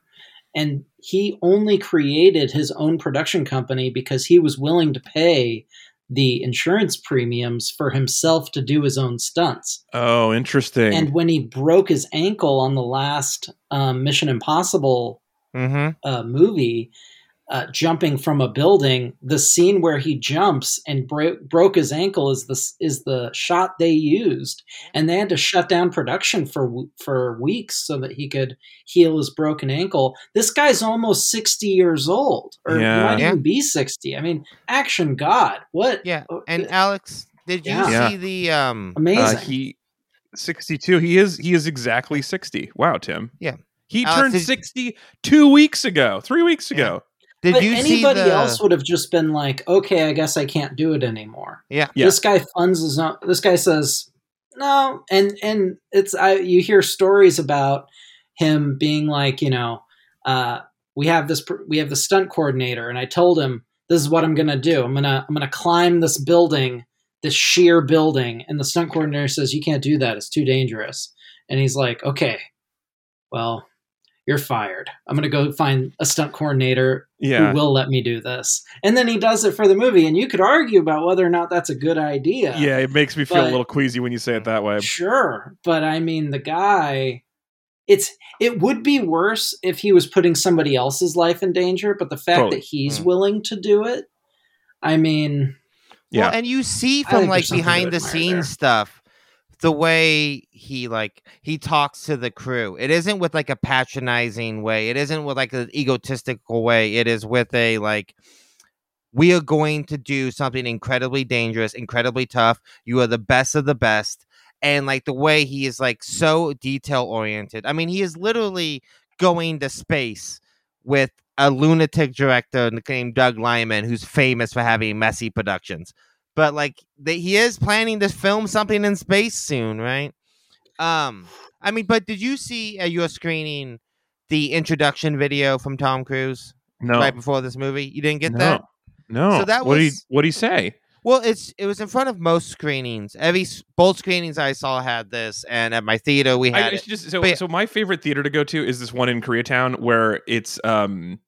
And he only created his own production company because he was willing to pay the insurance premiums for himself to do his own stunts. Oh, interesting. And when he broke his ankle on the last um, Mission Impossible Mm-hmm. uh, movie, uh, jumping from a building, the scene where he jumps and bro- broke his ankle is the is the shot they used, and they had to shut down production for for weeks so that he could heal his broken ankle. This guy's almost sixty years old, or Yeah. might Yeah. even be sixty. I mean, action god, what? Yeah. uh, And Alex, did you Yeah. Yeah. see the um? amazing. Uh, he 62. He is he is exactly 60. Wow, Tim. Yeah. He Alex, turned did- 60 two weeks ago, three weeks Yeah. ago. Did but you see anybody the? else would have just been like, okay, I guess I can't do it anymore. Yeah. Yeah. This guy funds his own. This guy says no, and and it's I. You hear stories about him being like, you know, uh, we have this we have the stunt coordinator, and I told him this is what I'm gonna do. I'm gonna I'm gonna climb this building, this sheer building, and the stunt coordinator says you can't do that. It's too dangerous. And he's like, okay, well, you're fired. I'm gonna go find a stunt coordinator Yeah. who will let me do this. And then he does it for the movie, and you could argue about whether or not that's a good idea. Yeah, it makes me feel a little queasy when you say it that way. Sure, but I mean the guy it's it would be worse if he was putting somebody else's life in danger, but the fact Totally. that he's Mm. willing to do it, I mean, Yeah. Well, and you see from like there's something to behind the admire scenes there. stuff the way he like he talks to the crew. It isn't with like a patronizing way. It isn't with like an egotistical way. It is with a like we are going to do something incredibly dangerous, incredibly tough. You are the best of the best. And like the way he is like so detail oriented. I mean, he is literally going to space with a lunatic director named Doug Liman, who's famous for having messy productions. But like they, he is planning to film something in space soon, right? Um, I mean, but did you see at your screening the introduction video from Tom Cruise no. right before this movie? You didn't get no. that? No. So that what did he was- what did he say? Well, it's it was in front of most screenings. Every both screenings I saw had this, and at my theater we I had it's it. just so But so my favorite theater to go to is this one in Koreatown where it's um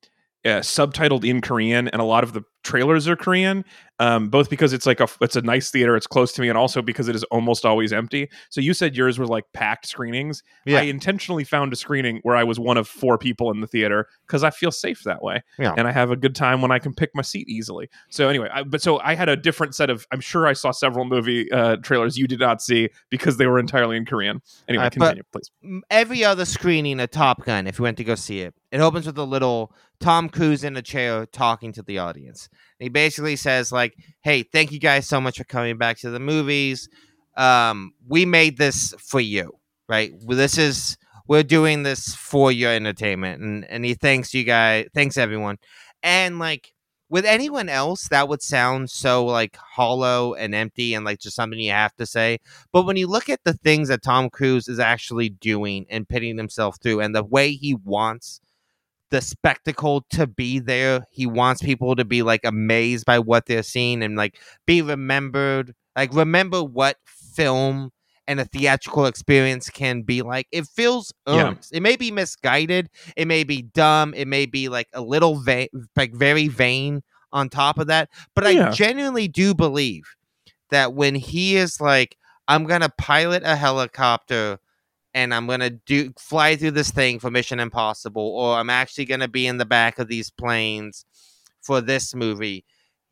uh, subtitled in Korean and a lot of the trailers are Korean. Um, both because it's like a it's a nice theater, it's close to me, and also because it is almost always empty. So you said yours were like packed screenings. Yeah. I intentionally found a screening where I was one of four people in the theater because I feel safe that way, Yeah. and I have a good time when I can pick my seat easily. So anyway, I, but so I had a different set of. I'm sure I saw several movie uh, trailers you did not see because they were entirely in Korean. Anyway, but- continue, please. every other screening of Top Gun, if you went to go see it, it opens with a little Tom Cruise in a chair talking to the audience. And he basically says, like, hey, thank you guys so much for coming back to the movies. Um, we made this for you, right? This is we're doing this for your entertainment. And and he thanks you guys, thanks everyone. And like with anyone else, that would sound so like hollow and empty and like just something you have to say. But when you look at the things that Tom Cruise is actually doing and pitting himself through, and the way he wants the spectacle to be there, he wants people to be like amazed by what they're seeing and like be remembered. Like, remember what film and a theatrical experience can be like. It feels Yeah. It may be misguided. It may be dumb. It may be like a little va- like very vain on top of that. But Yeah. I genuinely do believe that when he is like, I'm gonna pilot a helicopter and I'm gonna do fly through this thing for Mission Impossible, or I'm actually gonna be in the back of these planes for this movie.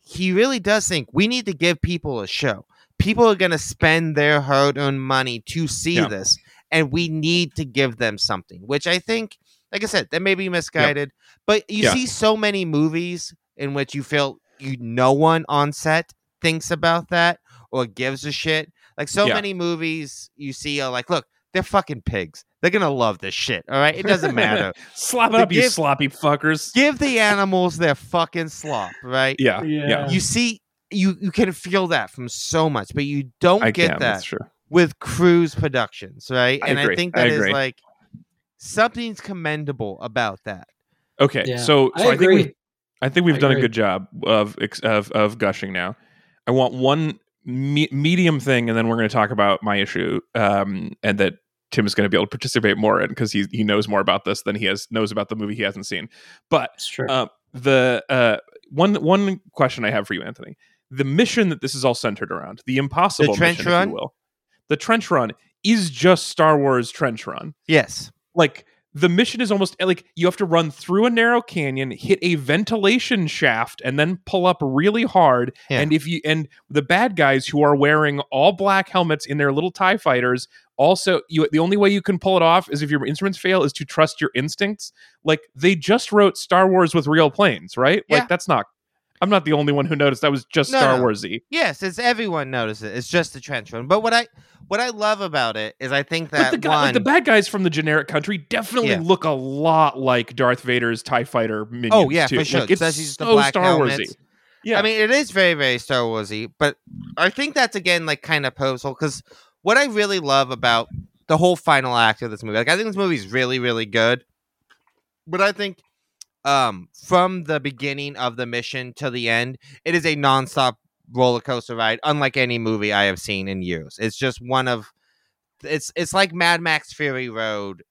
He really does think we need to give people a show. People are gonna spend their hard-earned money to see Yeah. this, and we need to give them something. Which I think, like I said, that may be misguided, but you Yeah. see so many movies in which you feel you no one on set thinks about that or gives a shit. Like so many movies you see are like, look, they're fucking pigs. They're gonna love this shit. All right, it doesn't matter. Slap it But up, you sloppy fuckers. Give the animals their fucking slop, right? yeah, yeah, Yeah. You see, you you can feel that from so much, but you don't I get can. that with Cruise Productions, right? I and agree. I think I that is agree. like something's commendable about that. Okay, Yeah. so I so I, think agree. we've, I think we've I done a good job of of of gushing now. I want one me- medium thing, and then we're going to talk about my issue, um, and that Tim is going to be able to participate more in because he he knows more about this than he has knows about the movie he hasn't seen. But uh, the uh, one one question I have for you, Anthony, the mission that this is all centered around, the impossible trench mission, if you will, the trench run is just Star Wars trench run. Yes. like the mission is almost like you have to run through a narrow canyon, hit a ventilation shaft, and then pull up really hard. Yeah. And if you and the bad guys who are wearing all black helmets in their little TIE fighters, also you the only way you can pull it off is if your instruments fail, is to trust your instincts. Like they just wrote Star Wars with real planes, right? Yeah. Like that's not I'm not the only one who noticed that was just No, Star no. Warsy. Yes, it's everyone notices it. It's just the trench run. But what I what I love about it is I think But that the, guy, one like the bad guys from the generic country definitely Yeah. look a lot like Darth Vader's Tie Fighter minions. Oh yeah, too. for sure. Like, it's so the black Star. Warsy. Yeah, I mean, it is very, very Star Warsy, but I think that's again like kind of purposeful because what I really love about the whole final act of this movie, like I think this movie is really, really good, but I think um from the beginning of the mission to the end, it is a nonstop roller coaster ride, unlike any movie I have seen in years. It's just one of it's it's like Mad Max Fury Road,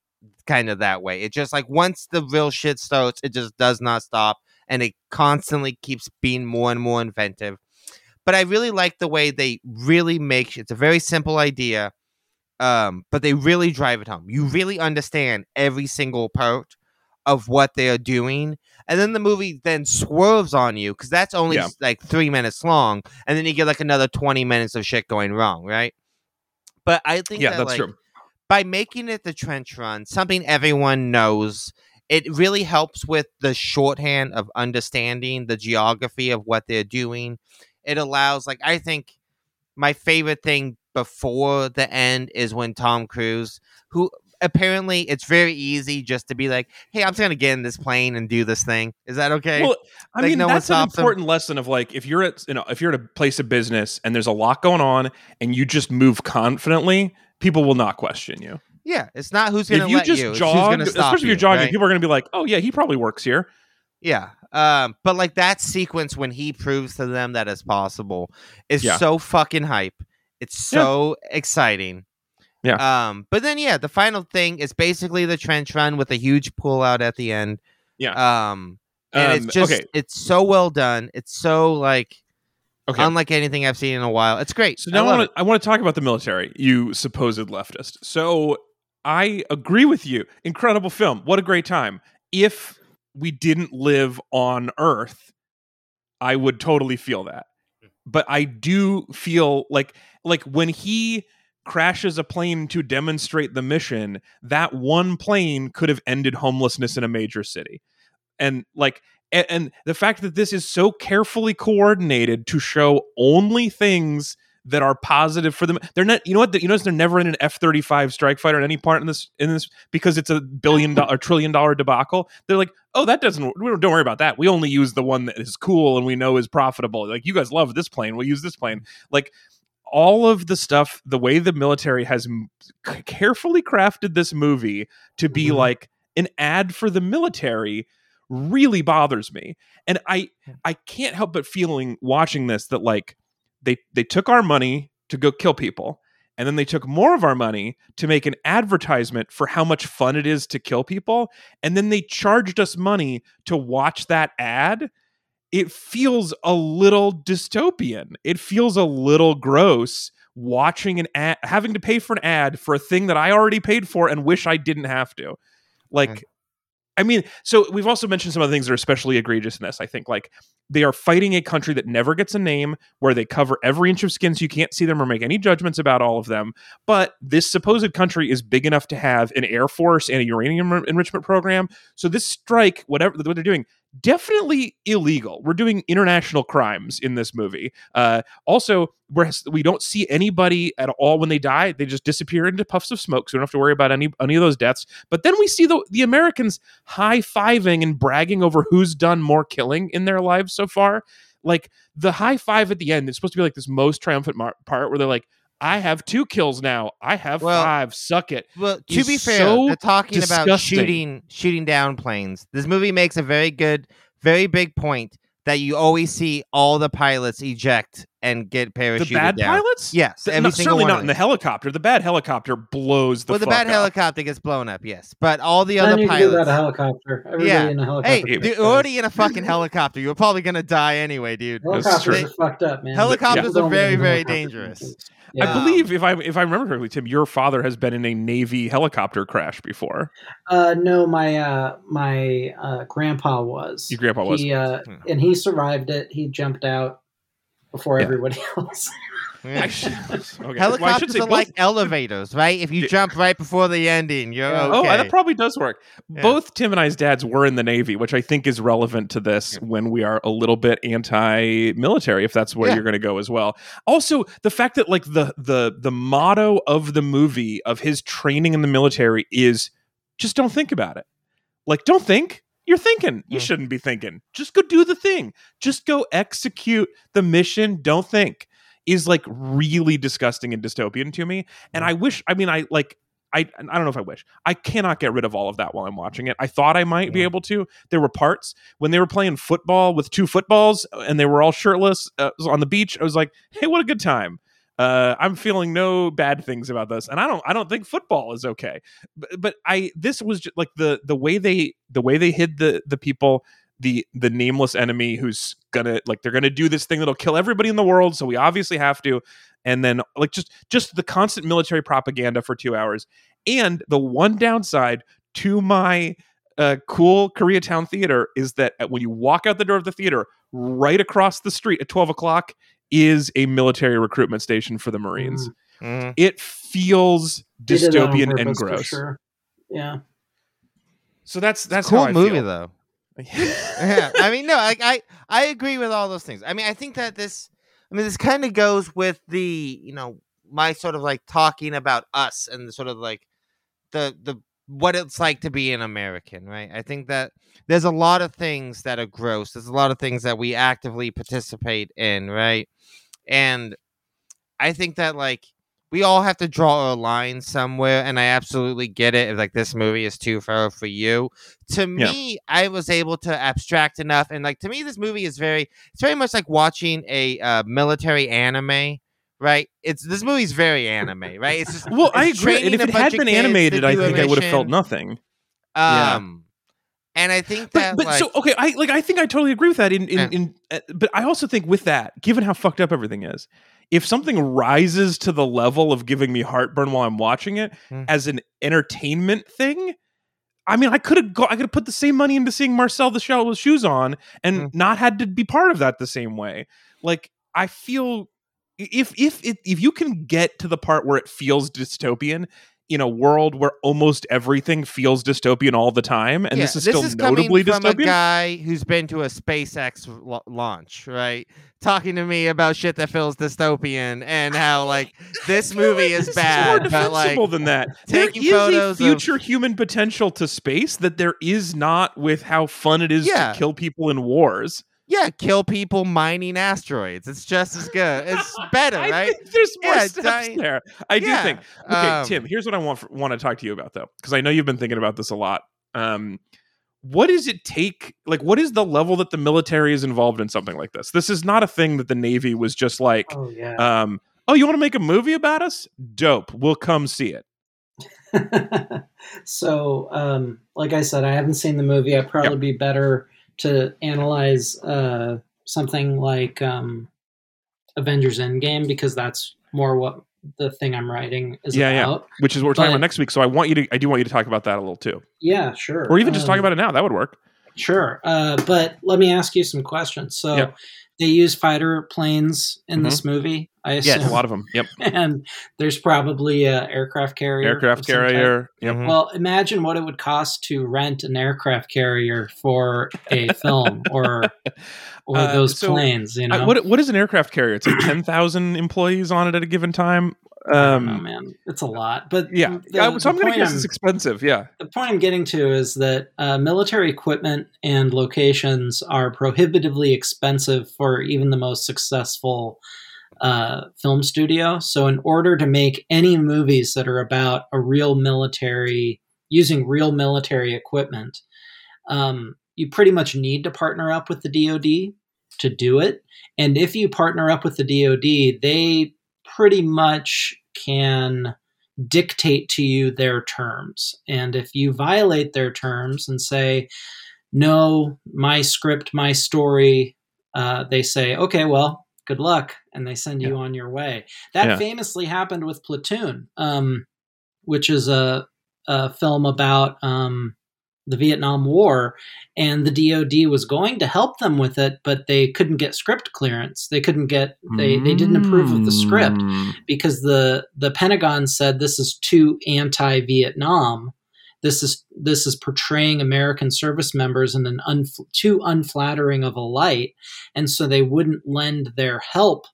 kind of that way. It just like once the real shit starts, it just does not stop and it constantly keeps being more and more inventive. But I really like the way they really make it's a very simple idea, um, but they really drive it home. You really understand every single part of what they are doing, and then the movie then swerves on you because that's only Yeah. like three minutes long, and then you get like another twenty minutes of shit going wrong, right? But I think yeah, that, that's like, true. by making it the trench run, something everyone knows, it really helps with the shorthand of understanding the geography of what they're doing. It allows, like, I think my favorite thing before the end is when Tom Cruise, who apparently it's very easy just to be like, hey, I'm just going to get in this plane and do this thing. Is that okay? Well, I Like, mean, no that's an important lesson of like if you're at you know if you're at a place of business and there's a lot going on and you just move confidently, people will not question you. yeah, it's not who's going If to you let just you. jog, who's going to stop especially if you're jogging, right? people are going to be like, "Oh yeah, he probably works here." Yeah. Um, but like that sequence when he proves to them that it's possible is Yeah. so fucking hype. It's Yeah. so exciting. Yeah. Um, but then yeah, the final thing is basically the trench run with a huge pull out at the end. Yeah. Um, and Um, it's just okay. it's so well done. It's so like Okay. unlike anything I've seen in a while. It's great. So now I, want to I want to talk about the military. You supposed leftist. So I agree with you. Incredible film. What a great time. If we didn't live on Earth, I would totally feel that. But I do feel like like when he crashes a plane to demonstrate the mission, that one plane could have ended homelessness in a major city. And like and, and the fact that this is so carefully coordinated to show only things that are positive for them. They're not. You know what? You notice they're never in an F thirty five strike fighter at any part in this in this because it's a billion dollar trillion dollar debacle. They're like, oh, that doesn't. We don't, don't worry about that. We only use the one that is cool and we know is profitable. Like you guys love this plane, we'll use this plane. Like all of the stuff, the way the military has c- carefully crafted this movie to be Mhm. like an ad for the military really bothers me and i i can't help but feeling watching this that like they they took our money to go kill people and then they took more of our money to make an advertisement for how much fun it is to kill people and then they charged us money to watch that ad it feels a little dystopian it feels a little gross watching an ad having to pay for an ad for a thing that i already paid for and wish i didn't have to like Mm. I mean, so we've also mentioned some of the things that are especially egregious in this. I think like they are fighting a country that never gets a name, where they cover every inch of skin so you can't see them or make any judgments about all of them. But this supposed country is big enough to have an air force and a uranium enrichment program. So this strike, whatever what they're doing, definitely illegal. We're doing international crimes in this movie. Uh, also, we're, we don't see anybody at all when they die. They just disappear into puffs of smoke, so we don't have to worry about any any of those deaths. But then we see the the Americans high fiving and bragging over who's done more killing in their lives so far. Like the high five at the end, it's supposed to be like this most triumphant mar- part where they're like, "I have two kills now. I have Well, five. Suck it." Well, to is be fair, so they're talking about shooting shooting down planes. This movie makes a very good, very big point that you always see all the pilots eject and get parachuted The bad down. pilots? Yes, Th- every not- single certainly one not of in the helicopter. The bad helicopter blows the. well, the fuck bad up. helicopter gets blown up, yes, but all the I other knew to do that a helicopter. Everybody Yeah. in a helicopter. Hey, you're already in a fucking helicopter. You're probably gonna die anyway, dude. Helicopters are fucked up, man. Helicopters People are don't very, live in very helicopters. I believe if I if I remember correctly, Tim, your father has been in a Navy helicopter crash before. Uh, no, my uh, my uh, grandpa was. Your grandpa was. He, uh, Hmm. and he survived it. He jumped out before Yeah. everybody else. Yeah. Actually, okay. Well, I should Helicopters say are both- like elevators, right? If you Yeah. jump right before the ending, you're Yeah. okay. Oh, that probably does work. Yeah. Both Tim and I's dads were in the Navy, which I think is relevant to this when we are a little bit anti-military, if that's where Yeah. you're going to go as well. Also, the fact that like the the the motto of the movie of his training in the military is just don't think about it. Like, don't think. You're thinking. You Mm. shouldn't be thinking. Just go do the thing. Just go execute the mission. Don't think. Is like really disgusting and dystopian to me. And I wish, I mean, I like, I, I don't know if I wish. I cannot get rid of all of that while I'm watching it. I thought I might be able to. There were parts when they were playing football with two footballs uh, and they were all shirtless uh, on the beach. I was like, hey, what a good time. Uh, I'm feeling no bad things about this, and I don't. I don't think football is okay. But, but I this was just like the the way they the way they hid the the people the the nameless enemy who's gonna like they're gonna do this thing that'll kill everybody in the world so we obviously have to and then like just just the constant military propaganda for two hours and the one downside to my uh, cool koreatown theater is that when you walk out the door of the theater right across the street at 12 o'clock is a military recruitment station for the marines Mhm. it feels They did it dystopian and gross Sure. Yeah. so that's that's cool how I movie feel. though. Yeah, I mean, no, I, I I agree with all those things. I mean, I think that this, I mean, this kind of goes with the, you know, my sort of like talking about us and the sort of like the the what it's like to be an American, right? I think that there's a lot of things that are gross. There's a lot of things that we actively participate in, right? And I think that like we all have to draw a line somewhere, and I absolutely get it. If like this movie is too far for you, to Yeah. me, I was able to abstract enough, and like to me, this movie is very, it's very much like watching a uh, military anime. Right, it's this movie's very anime, right? It's just well i agree and if it had been animated i think i would have felt nothing Yeah. Um, and I think but, that but like, so okay i like i think i totally agree with that in in, Yeah. in uh, but i also think with that given how fucked up everything is if something rises to the level of giving me heartburn while i'm watching it Hmm. as an entertainment thing I mean, I could have go. I could have put the same money into seeing Marcel the Shell with shoes on, and Hmm. not had to be part of that the same way. Like I feel, if if it, if you can get to the part where it feels dystopian in a world where almost everything feels dystopian all the time, and yeah, this is still coming notably from a dystopian. guy who's been to a SpaceX lo- launch, right? Talking to me about shit that feels dystopian and how like this movie is This more bad, but like than that. Taking is photos a of- future human potential to space that there is not with how fun it is Yeah. to kill people in wars. Yeah, kill people mining asteroids. It's just as good. It's better, I right? think there's more Yeah, steps di- there. I do think. Okay, um, Tim. Here's what I want want to talk to you about though, because I know you've been thinking about this a lot. Um, what does it take? Like, what is the level that the military is involved in something like this? This is not a thing that the Navy was just like. Oh yeah. Um, oh, you want to make a movie about us? Dope. We'll come see it. so, um, like I said, I haven't seen the movie. I'd probably be better to analyze uh, something like um, Avengers Endgame because that's more what the thing I'm writing is Yeah, yeah. Which is what we're talking But- about next week. So I want you to. I do want you to talk about that a little too, Yeah, sure. or even just talk Um, about it now. That would work. Sure. Uh, but let me ask you some questions. So Yep. They use fighter planes in Mhm. this movie, I Yes, assume. a lot of them. Yep. and there's probably a aircraft carrier. Aircraft of some type. carrier. Yep. Well, imagine what it would cost to rent an aircraft carrier for a film or or Uh, those so planes, you know. I- what what is an aircraft carrier? It's like ten thousand employees on it at a given time. Um, man. It's a lot. But yeah. the, so I'm going to point guess I'm- it's expensive. Yeah. the point I'm getting to is that uh, military equipment and locations are prohibitively expensive for even the most successful uh, film studio. So, in order to make any movies that are about a real military, using real military equipment, um, you pretty much need to partner up with the DoD to do it. And if you partner up with the DoD, they pretty much can dictate to you their terms. And if you violate their terms and say, no, my script, my story, uh, they say, okay, well, good luck. and they send you on your way. That Yeah. famously happened with Platoon, um, which is a, a film about um, the Vietnam War, and the DoD was going to help them with it, but they couldn't get script clearance. They couldn't get they they didn't approve of the script Mm. because the the Pentagon said this is too anti-Vietnam. This is this is portraying American service members in an unf- too unflattering of a light, and so they wouldn't lend their help.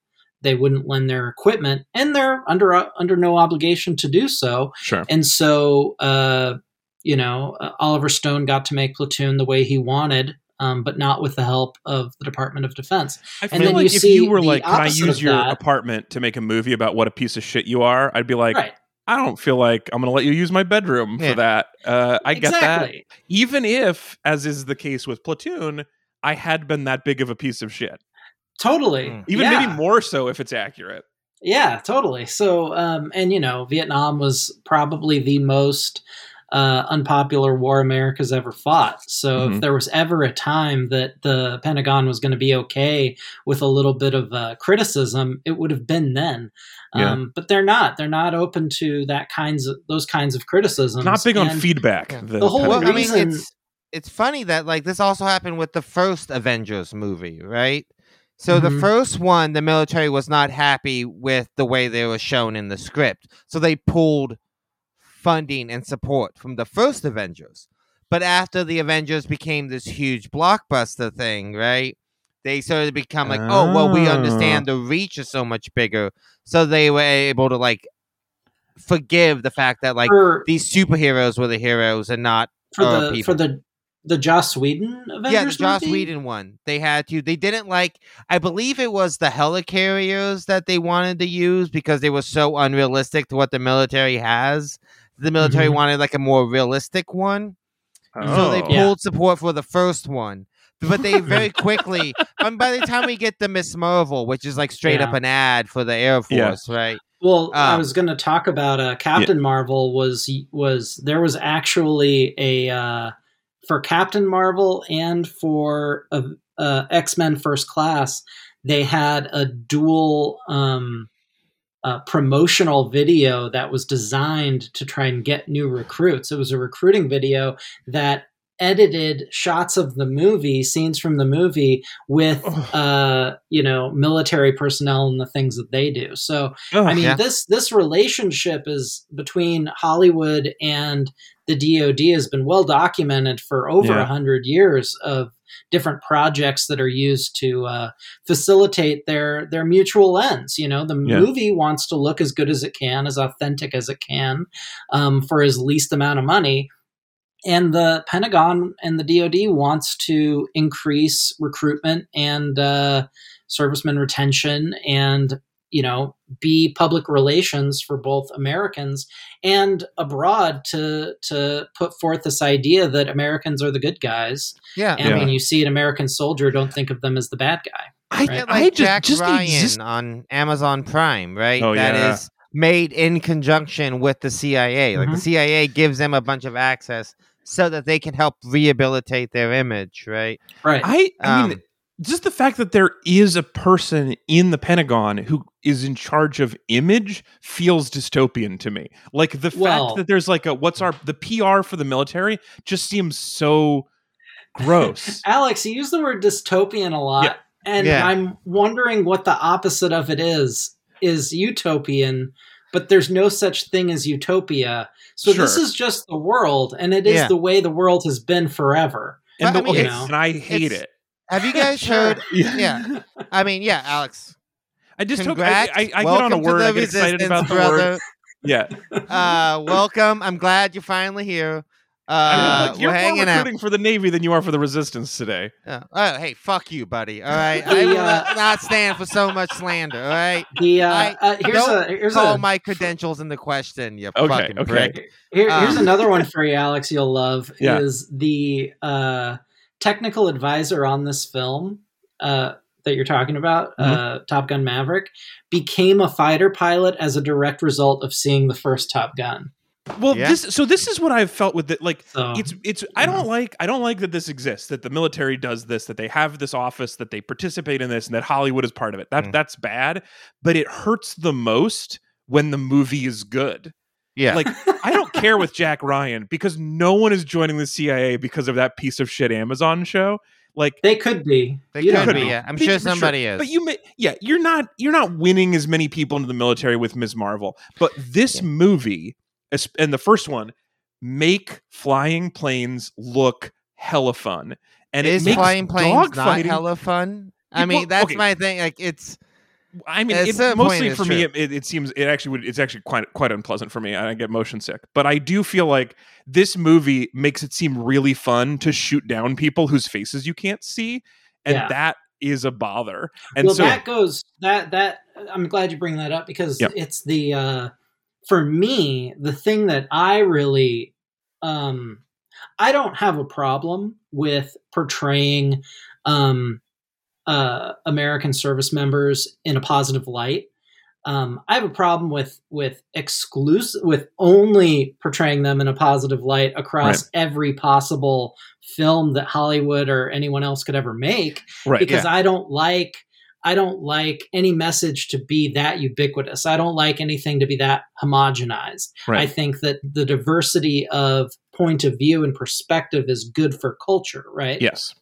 They wouldn't lend their equipment, and they're under under no obligation to do so. Sure. And so, uh, you know, uh, Oliver Stone got to make Platoon the way he wanted, um, but not with the help of the Department of Defense. I And then like you if see you were like, "Can I use your that. apartment to make a movie about what a piece of shit you are?" I'd be like, right. "I don't feel like I'm going to let you use my bedroom Yeah. for that." Uh, I get that. Even if, as is the case with Platoon, I had been that big of a piece of shit. Totally. Mm. Even Yeah. maybe more so if it's accurate. Yeah, totally. So, um, and you know, Vietnam was probably the most uh, unpopular war America's ever fought. So, Mhm. if there was ever a time that the Pentagon was going to be okay with a little bit of uh, criticism, it would have been then. Yeah. Um, but they're not. They're not open to that kinds of those kinds of criticisms. Not big on feedback. Yeah. The, The whole Well, I mean, it's it's funny that like this also happened with the first Avengers movie, right? So the Mhm. first one, the military was not happy with the way they were shown in the script, so they pulled funding and support from the first Avengers. But after the Avengers became this huge blockbuster thing, right? They started to become like, oh, well, we Ah. understand the reach is so much bigger, so they were able to like forgive the fact that like for, these superheroes were the heroes and not for uh, the people. for the the Joss Whedon Avengers yeah, the Joss movie? Whedon one. They had to. They didn't like. I believe it was the helicarriers that they wanted to use because they were so unrealistic to what the military has. The military Mhm. wanted like a more realistic one, so they Oh. Yeah. pulled support for the first one. But they very quickly, and by the time we get the Ms. Marvel, which is like straight up an ad for the Air Yeah. Force, right? Well, I Um, was going to talk about uh, Captain Marvel. Was was there was actually a uh, for Captain Marvel and for uh, uh, X Men First Class, they had a dual um, uh, promotional video that was designed to try and get new recruits. It was a recruiting video that edited shots of the movie, scenes from the movie, with uh, you know military personnel and the things that they do. So Ugh. I mean, Yeah. this this relationship is between Hollywood and the DoD has been well documented for over a Yeah. hundred years of different projects that are used to uh, facilitate their their mutual ends. You know, the Yeah. movie wants to look as good as it can, as authentic as it can, um, for as least amount of money. And the Pentagon and the DoD wants to increase recruitment and uh, serviceman retention and you know be public relations for both Americans and abroad to to put forth this idea that Americans are the good guys Yeah, and Yeah. when you see an American soldier don't think of them as the bad guy I, Right. Yeah, I like just, Jack just Ryan exist- on Amazon Prime, right? Oh, That is yeah. made in conjunction with the CIA. Like the Mhm. CIA gives them a bunch of access so that they can help rehabilitate their image, right? right I, I mean, Um, just the fact that there is a person in the Pentagon who is in charge of image feels dystopian to me. Like the Well- fact that there's like a what's our the PR for the military just seems so gross. Alex you use the word dystopian a lot Yeah. and Yeah. I'm wondering what the opposite of it is is utopian but there's no such thing as utopia so this is just the world and it is Yeah. the way the world has been forever and, But, I mean, okay, and I hate it. Have you guys Sure. heard? Yeah. I mean, yeah, Alex. I just hope I, I, I get on a Welcome to word. the I get excited about resistance, the word. brother. Yeah, Uh, welcome. I'm glad you're finally here. I Uh, mean, you're we're more hanging out. recruiting for the Navy than you are for the Resistance today. Yeah. Oh, hey, fuck you, buddy. All right, I will uh, not stand for so much slander. All right, the uh, I- uh, here's don't a here's call a my credentials into question. You Okay, fucking okay. prick. Here, here's Uh, another one for you, Alex. You'll love Yeah. is the uh, technical advisor on this film uh, that you're talking about, Mm-hmm. uh, Top Gun Maverick, became a fighter pilot as a direct result of seeing the first Top Gun. Well, Yeah. this so this is what I've felt with it. Like So it's it's I don't like I don't like that this exists that the military does this that they have this office that they participate in this and that Hollywood is part of it. That Mm. that's bad, but it hurts the most when the movie is good. Yeah. Like I don't care with Jack Ryan because no one is joining the CIA because of that piece of shit Amazon show. Like they could be. They You could could be, be. yeah. I'm Be- sure for somebody is. But you, may, yeah, you're not you're not winning as many people into the military with Ms. Marvel. But this Yeah. movie, es- and the first one, make flying planes look hella fun, and is it makes flying planes not dogfighting- hella fun? I mean, well, that's okay. my thing. Like, it's I mean, At it, mostly for it's me, it, it, it seems it actually would. It's actually quite quite unpleasant for me. and I get motion sick. But I do feel like this movie makes it seem really fun to shoot down people whose faces you can't see, and Yeah. that is a bother. And well, so, that goes that that I'm glad you bring that up because Yep. it's the uh, for me the thing that I really um, I don't have a problem with portraying um, uh, American service members in a positive light. Um, I have a problem with with exclusive with only portraying them in a positive light across every possible film that Hollywood or anyone else could ever make right? because I don't like I don't like any message to be that ubiquitous. I don't like anything to be that homogenized. Right. I think that the diversity of point of view and perspective is good for culture, right? yes,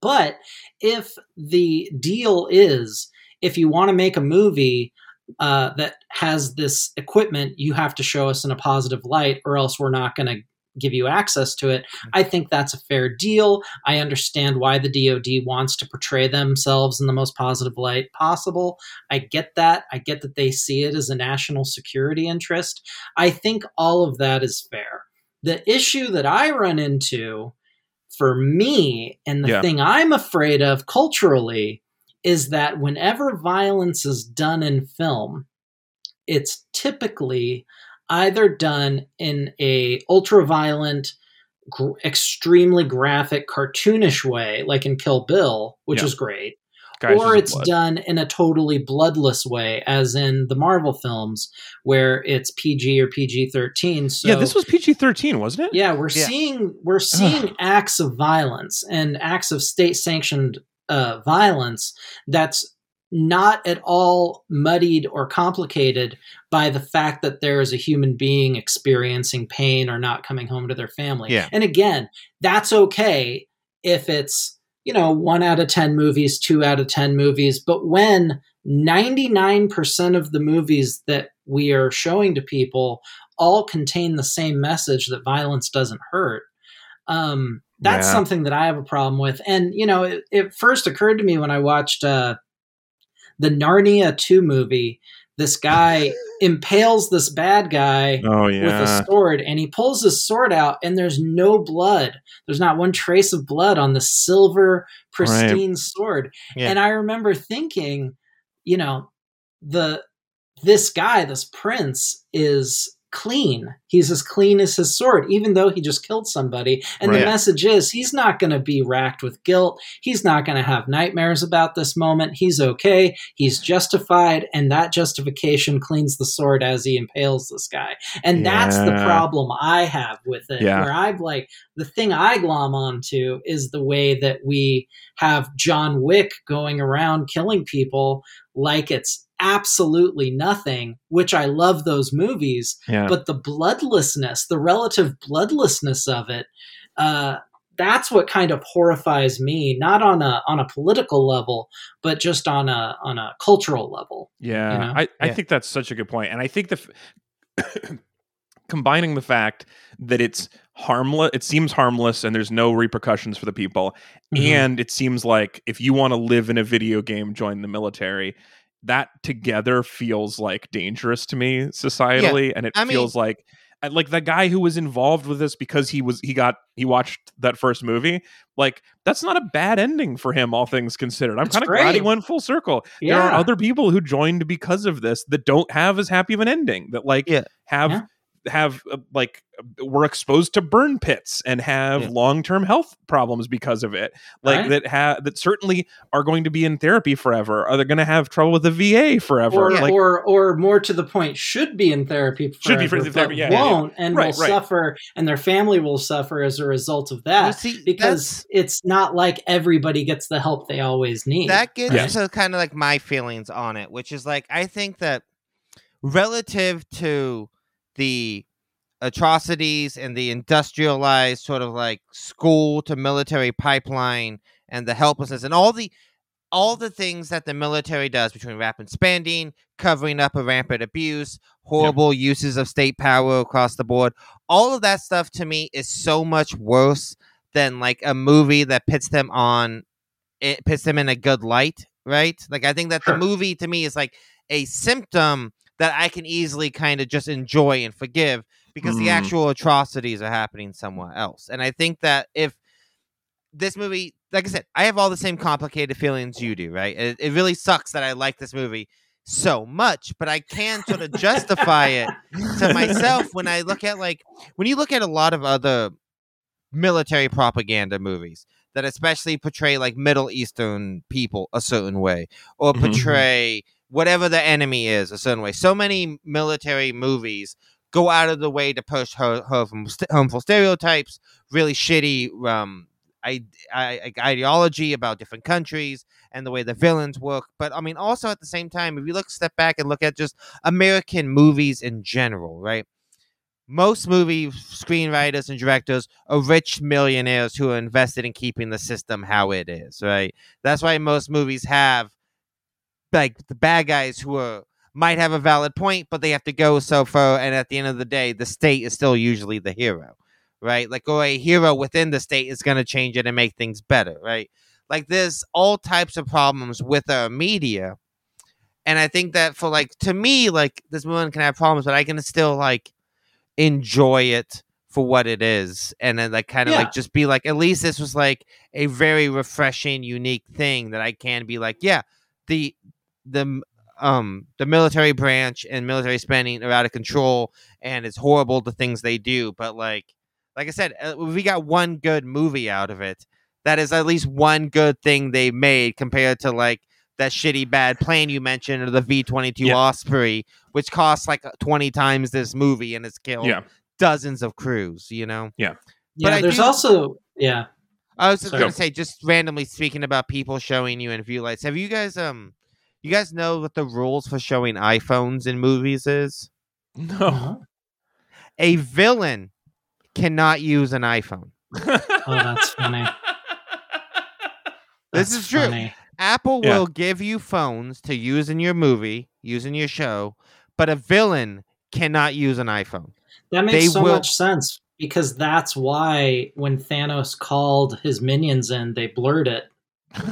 But if the deal is if you want to make a movie uh, that has this equipment, you have to show us in a positive light, or else we're not going to give you access to it. I think that's a fair deal. I understand why the DoD wants to portray themselves in the most positive light possible. I get that. I get that they see it as a national security interest. I think all of that is fair. The issue that I run into for me and the Yeah. thing I'm afraid of culturally is that whenever violence is done in film, it's typically either done in a ultra violent, gr- extremely graphic, cartoonish way, like in Kill Bill, which Yeah. is great, or it's Blood. done in a totally bloodless way, as in the Marvel films, where it's PG or PG thirteen. So yeah, this was PG thirteen, wasn't it? yeah, we're Yeah. seeing we're seeing acts of violence and acts of state sanctioned uh, violence that's not at all muddied or complicated by the fact that there is a human being experiencing pain or not coming home to their family. Yeah. And again, that's okay if it's, you know, one out of 10 movies, two out of 10 movies. But when 99% of the movies that we are showing to people all contain the same message that violence doesn't hurt, um, that's Yeah. something that I have a problem with. And, you know, it, it first occurred to me when I watched uh, the Narnia 2 movie. This guy impales this bad guy Oh with a sword and he pulls his sword out and there's no blood. There's not one trace of blood on the silver pristine sword. Yeah. And I remember thinking, you know, the this guy, this prince is clean. He's as clean as his sword, even though he just killed somebody. And Right. the message is he's not going to be racked with guilt. He's not going to have nightmares about this moment. He's okay. He's justified. And that justification cleans the sword as he impales this guy. And that's the problem I have with it. Yeah. Where I've like, the thing I glom onto is the way that we have John Wick going around killing people like it's absolutely nothing, which I love those movies, yeah. but the bloodlessness, the relative bloodlessness of it, uh, that's what kind of horrifies me, not on a on a political level, but just on a on a cultural level. Yeah, you know? I, I Yeah. think that's such a good point, and I think the f- combining the fact that it's harmless, it seems harmless, and there's no repercussions for the people, Mhm. and it seems like if you want to live in a video game, join the military. That together feels like dangerous to me societally, and it I mean- feels like uh, like the guy who was involved with this because he was he got he watched that first movie. Like that's not a bad ending for him, all things considered. I'm kind of glad he went full circle there are other people who joined because of this that don't have as happy of an ending that like Yeah. have Yeah. Have uh, like were exposed to burn pits and have Yeah. long-term health problems because of it like Right. that have that certainly are going to be in therapy forever are they going to have trouble with the va forever or, like or or more to the point, should be in therapy, Should be forever, for therapy, but yeah, yeah, yeah. won't, and Right, will right. suffer, and their family will suffer as a result of You that. see, because it's not like everybody gets the help they always need. that gets Yeah. to kind of like my feelings on it, which is like I think that relative to the atrocities and the industrialized sort of like school to military pipeline and the helplessness and all the all the things that the military does between rapid spending, covering up a rampant abuse, horrible uses of state power across the board, all of that stuff to me is so much worse than like a movie that puts them on it puts them in a good light, right? Like I think that Sure. the movie to me is like a symptom that I can easily kind of just enjoy and forgive because the Mm. actual atrocities are happening somewhere else. And I think that if this movie, like I said, I have all the same complicated feelings you do, right? It, it really sucks that I like this movie so much, but I can sort of justify it to myself when I look at like when you look at a lot of other military propaganda movies that especially portray like Middle Eastern people a certain way or Mhm. portray whatever the enemy is a certain way. So many military movies go out of the way to push ho- harmful, st- harmful stereotypes, really shitty um, I, I, ideology about different countries and the way the villains work. But I mean, also at the same time, if you look step back and look at just American movies in general, right? Most movie screenwriters and directors are rich millionaires who are invested in keeping the system how it is, right? That's why most movies have like the bad guys who are might have a valid point, but they have to go so far, and at the end of the day, the state is still usually the hero, right? Like, or a hero within the state is going to change it and make things better, right? Like, there's all types of problems with our media, and I think that for like to me, like this movie can have problems, but I can still like enjoy it for what it is, and then like kind of Yeah. like just be like, at least this was like a very refreshing, unique thing that I can be like, yeah, the the um the military branch and military spending are out of control and it's horrible the things they do but like like i said uh, we got one good movie out of it that is at least one good thing they made compared to like that shitty bad plane you mentioned or the v-22 Yeah. osprey which costs like 20 times this movie and it's killed yeah dozens of crews you know yeah, but I there's do- also yeah. I was just Sorry. gonna say, just randomly speaking about people showing you in view lights. Have you guys um, you guys know what the rules for showing iPhones in movies is? no uh-huh. A villain cannot use an iPhone. Oh, that's funny. This That's is true. funny. Apple Yeah. will give you phones to use in your movie, use in your show, but a villain cannot use an iPhone. That makes They so will- much sense because that's why when Thanos called his minions in, they blurred it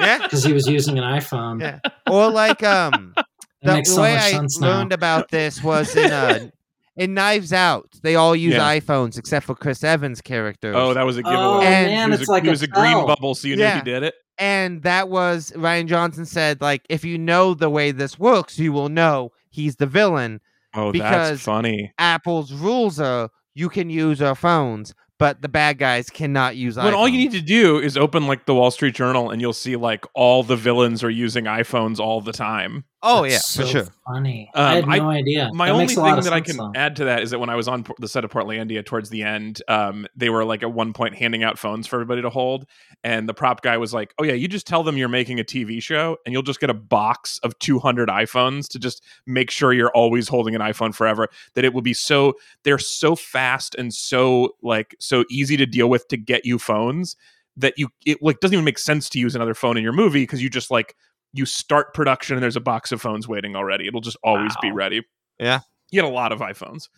Yeah. because he was using an iPhone. Yeah. Or like um, It the makes so way I sense now. learned about this was in uh, in Knives Out. They all use Yeah. iPhones except for Chris Evans' character. oh that was a giveaway Oh And- man, he was it's a, like he was a, a green bubble so you knew he did it and that was Rian Johnson said like if you know the way this works, you will know he's the villain. oh Because- that's funny Apple's rules are you can use our phones, but the bad guys cannot use when all you need to do is open like the wall street journal and you'll see like all the villains are using iphones all the time Oh yeah, That's for sure. Funny. Um, I had I- no idea. my That only makes a lot thing that I can though. add to that is that when I was on the set of Portlandia towards the end, um, they were like at one point handing out phones for everybody to hold, and the prop guy was like, "Oh yeah, you just tell them you're making a TV show, and you'll just get a box of 200 iPhones to just make sure you're always holding an iPhone forever. That it will be so they're so fast and so like so easy to deal with to get you phones that you it like doesn't even make sense to use another phone in your movie because you just like you start production and there's a box of phones waiting already. It'll just always be ready. Yeah. You get a lot of iPhones.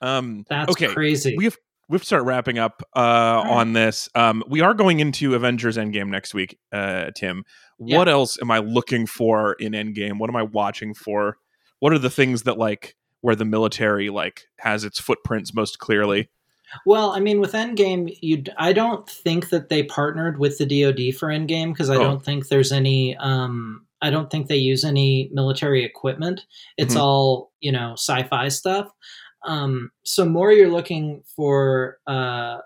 Um, That's okay, crazy. we have we have to start wrapping up uh, right. on this. Um, we are going into Avengers Endgame next week, uh, Tim. Yeah. What else am I looking for in Endgame? What am I watching for? What are the things that like where the military like has its footprints most clearly? Well, I mean, with Endgame, you I don't think that they partnered with the DoD for Endgame because I Oh. don't think there's any. Um, I don't think they use any military equipment. It's Mhm. all you know, sci-fi stuff. Um, so more you're looking for uh,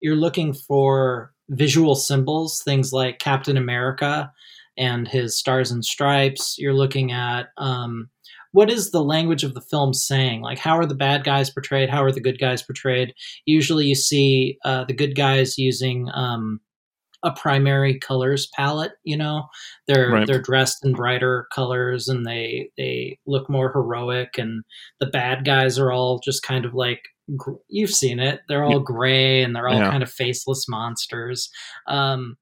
you're looking for visual symbols, things like Captain America and his stars and stripes. You're looking at um, what is the language of the film saying? Like, how are the bad guys portrayed? How are the good guys portrayed? Usually, you see uh, the good guys using um, a primary colors palette. You know, they're Right. they're dressed in brighter colors and they they look more heroic. And the bad guys are all just kind of like you've seen it. They're all gray and they're all Yeah. kind of faceless monsters. Um,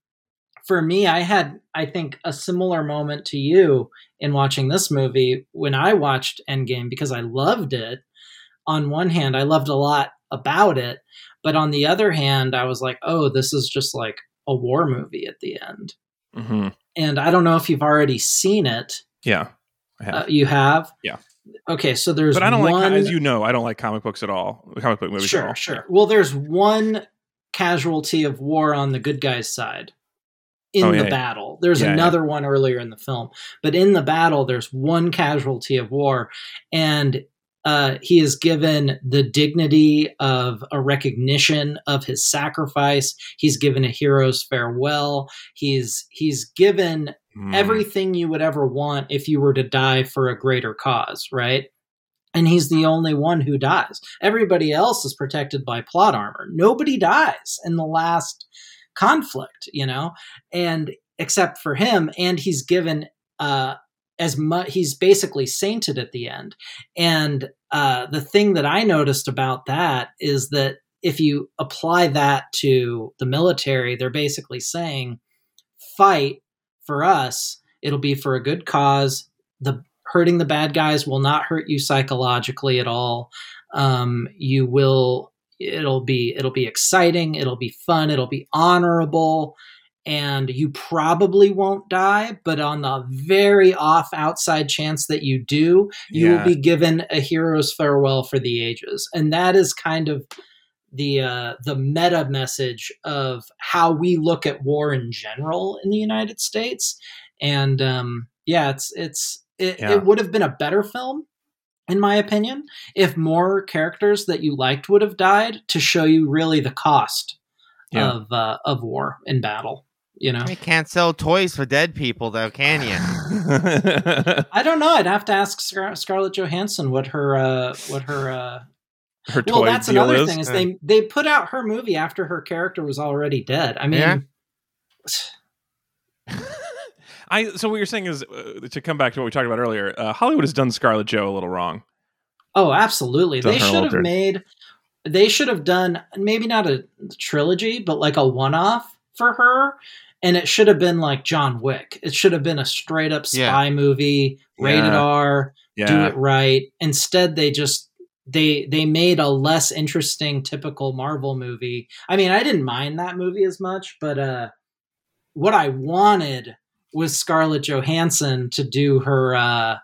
for me, I had I think a similar moment to you in watching this movie when I watched Endgame because I loved it. On one hand, I loved a lot about it, but on the other hand, I was like, "Oh, this is just like a war movie at the end." hmm And I don't know if you've already seen it. Yeah. Have. Uh, you have, Yeah. Okay, so there's but I don't one... like, as you know, I don't like comic books at all. Comic book movies Sure, sure. Well, there's one casualty of war on the good guys' side in Oh, the yeah, yeah. battle. There's Yeah, yeah. another one earlier in the film, but in the battle, there's one casualty of war, and uh, he is given the dignity of a recognition of his sacrifice. He's given a hero's farewell. He's he's given Mm. everything you would ever want if you were to die for a greater cause, right? And he's the only one who dies. Everybody else is protected by plot armor. Nobody dies in the last conflict, you know, and except for him, and he's given uh, as much. He's basically sainted at the end. And uh, the thing that I noticed about that is that if you apply that to the military, they're basically saying, fight for us, it'll be for a good cause. The hurting the bad guys will not hurt you psychologically at all. Um, you will. It'll be. It'll be exciting. It'll be fun. It'll be honorable. And you probably won't die, but on the very off outside chance that you do, you Yeah. will be given a hero's farewell for the ages. And that is kind of the uh, the meta message of how we look at war in general in the United States. And um, yeah, it's it's it, Yeah. it would have been a better film, in my opinion, if more characters that you liked would have died to show you really the cost Yeah. of uh, of war in battle. You know, You can't sell toys for dead people, though, can you? I don't know. I'd have to ask Scar- Scarlett Johansson what her uh, what her uh, Her well, that's another is. thing is they they put out her movie after her character was already dead. I mean, Yeah. I so what you're saying is uh, to come back to what we talked about earlier. Uh, Hollywood has done Scarlett Joe a little wrong. oh, absolutely. Done They should have made. They should have done maybe not a trilogy, but like a one-off for her, and it should have been like John Wick. It should have been a straight up Yeah. spy movie, rated Yeah. R, do it right. Instead, they just they they made a less interesting typical Marvel movie. I mean, I didn't mind that movie as much, but uh what I wanted was Scarlett Johansson to do her uh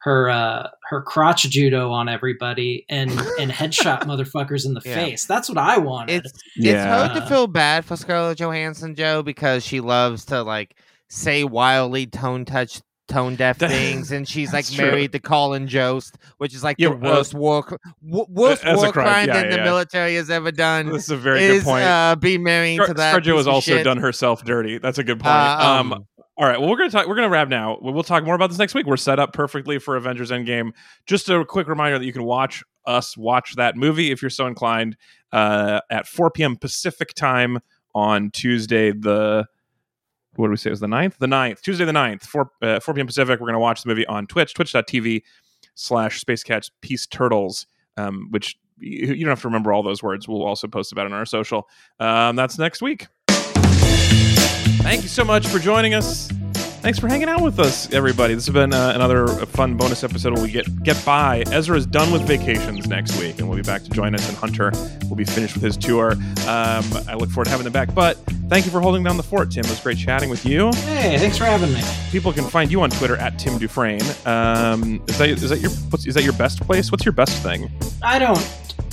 her uh her crotch judo on everybody and and headshot motherfuckers in the Yeah. face. That's what I wanted. It's yeah. it's hard to feel bad for Scarlett Johansson, Joe, because she loves to like say wildly tone touch tone deaf things, and she's like that's true. married to Colin Jost, which is like Yeah, the uh, worst war worst as war crime, crime yeah, that yeah, the military has ever done. This is a very is good point. uh, be married Scar- to that. Scarlett Joe has also shit. done herself dirty. That's a good point. Uh, um, um, all right. Well, we're gonna talk. We're gonna wrap now. We'll talk more about this next week. We're set up perfectly for Avengers Endgame. Just a quick reminder that you can watch us watch that movie if you're so inclined uh, at 4 p.m. Pacific time on Tuesday. The what do we say? It was the 9th? The 9th. Tuesday the 9th, 4, uh, 4 p.m. Pacific. We're gonna watch the movie on Twitch, twitch.tv slash Space Cats Peace Turtles, um, which you you don't have to remember all those words. We'll also post about it on our social. Um, that's next week. Thank you so much for joining us. Thanks for hanging out with us, everybody. This has been uh, another fun bonus episode where we get get by. Ezra is done with vacations next week, and we'll be back to join us. And Hunter will be finished with his tour. Um, I look forward to having them back. But thank you for holding down the fort, Tim. It was great chatting with you. hey, thanks for having me. People can find you on Twitter at Tim Dufresne. Um, is that is that your what's, is that your best place? What's your best thing? I don't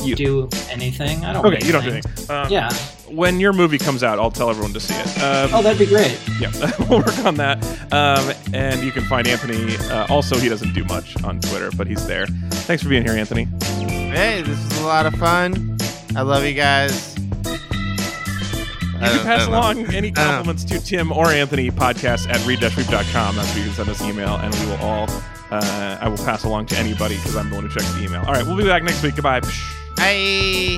You- do anything. I don't Okay, you don't do anything. Um, Yeah. When your movie comes out, I'll tell everyone to see it. Um, Oh, that'd be great. yeah, we'll work on that. Um, and you can find Anthony. Uh, also, he doesn't do much on Twitter, but he's there. Thanks for being here, Anthony. Hey, this was a lot of fun. I love you guys. You can pass along any compliments to Tim or Anthony podcast at read-weep.com. That's where you can send us email, and we will all, uh, I will pass along to anybody because I'm the one who checks the email. All right, we'll be back next week. Goodbye. 에.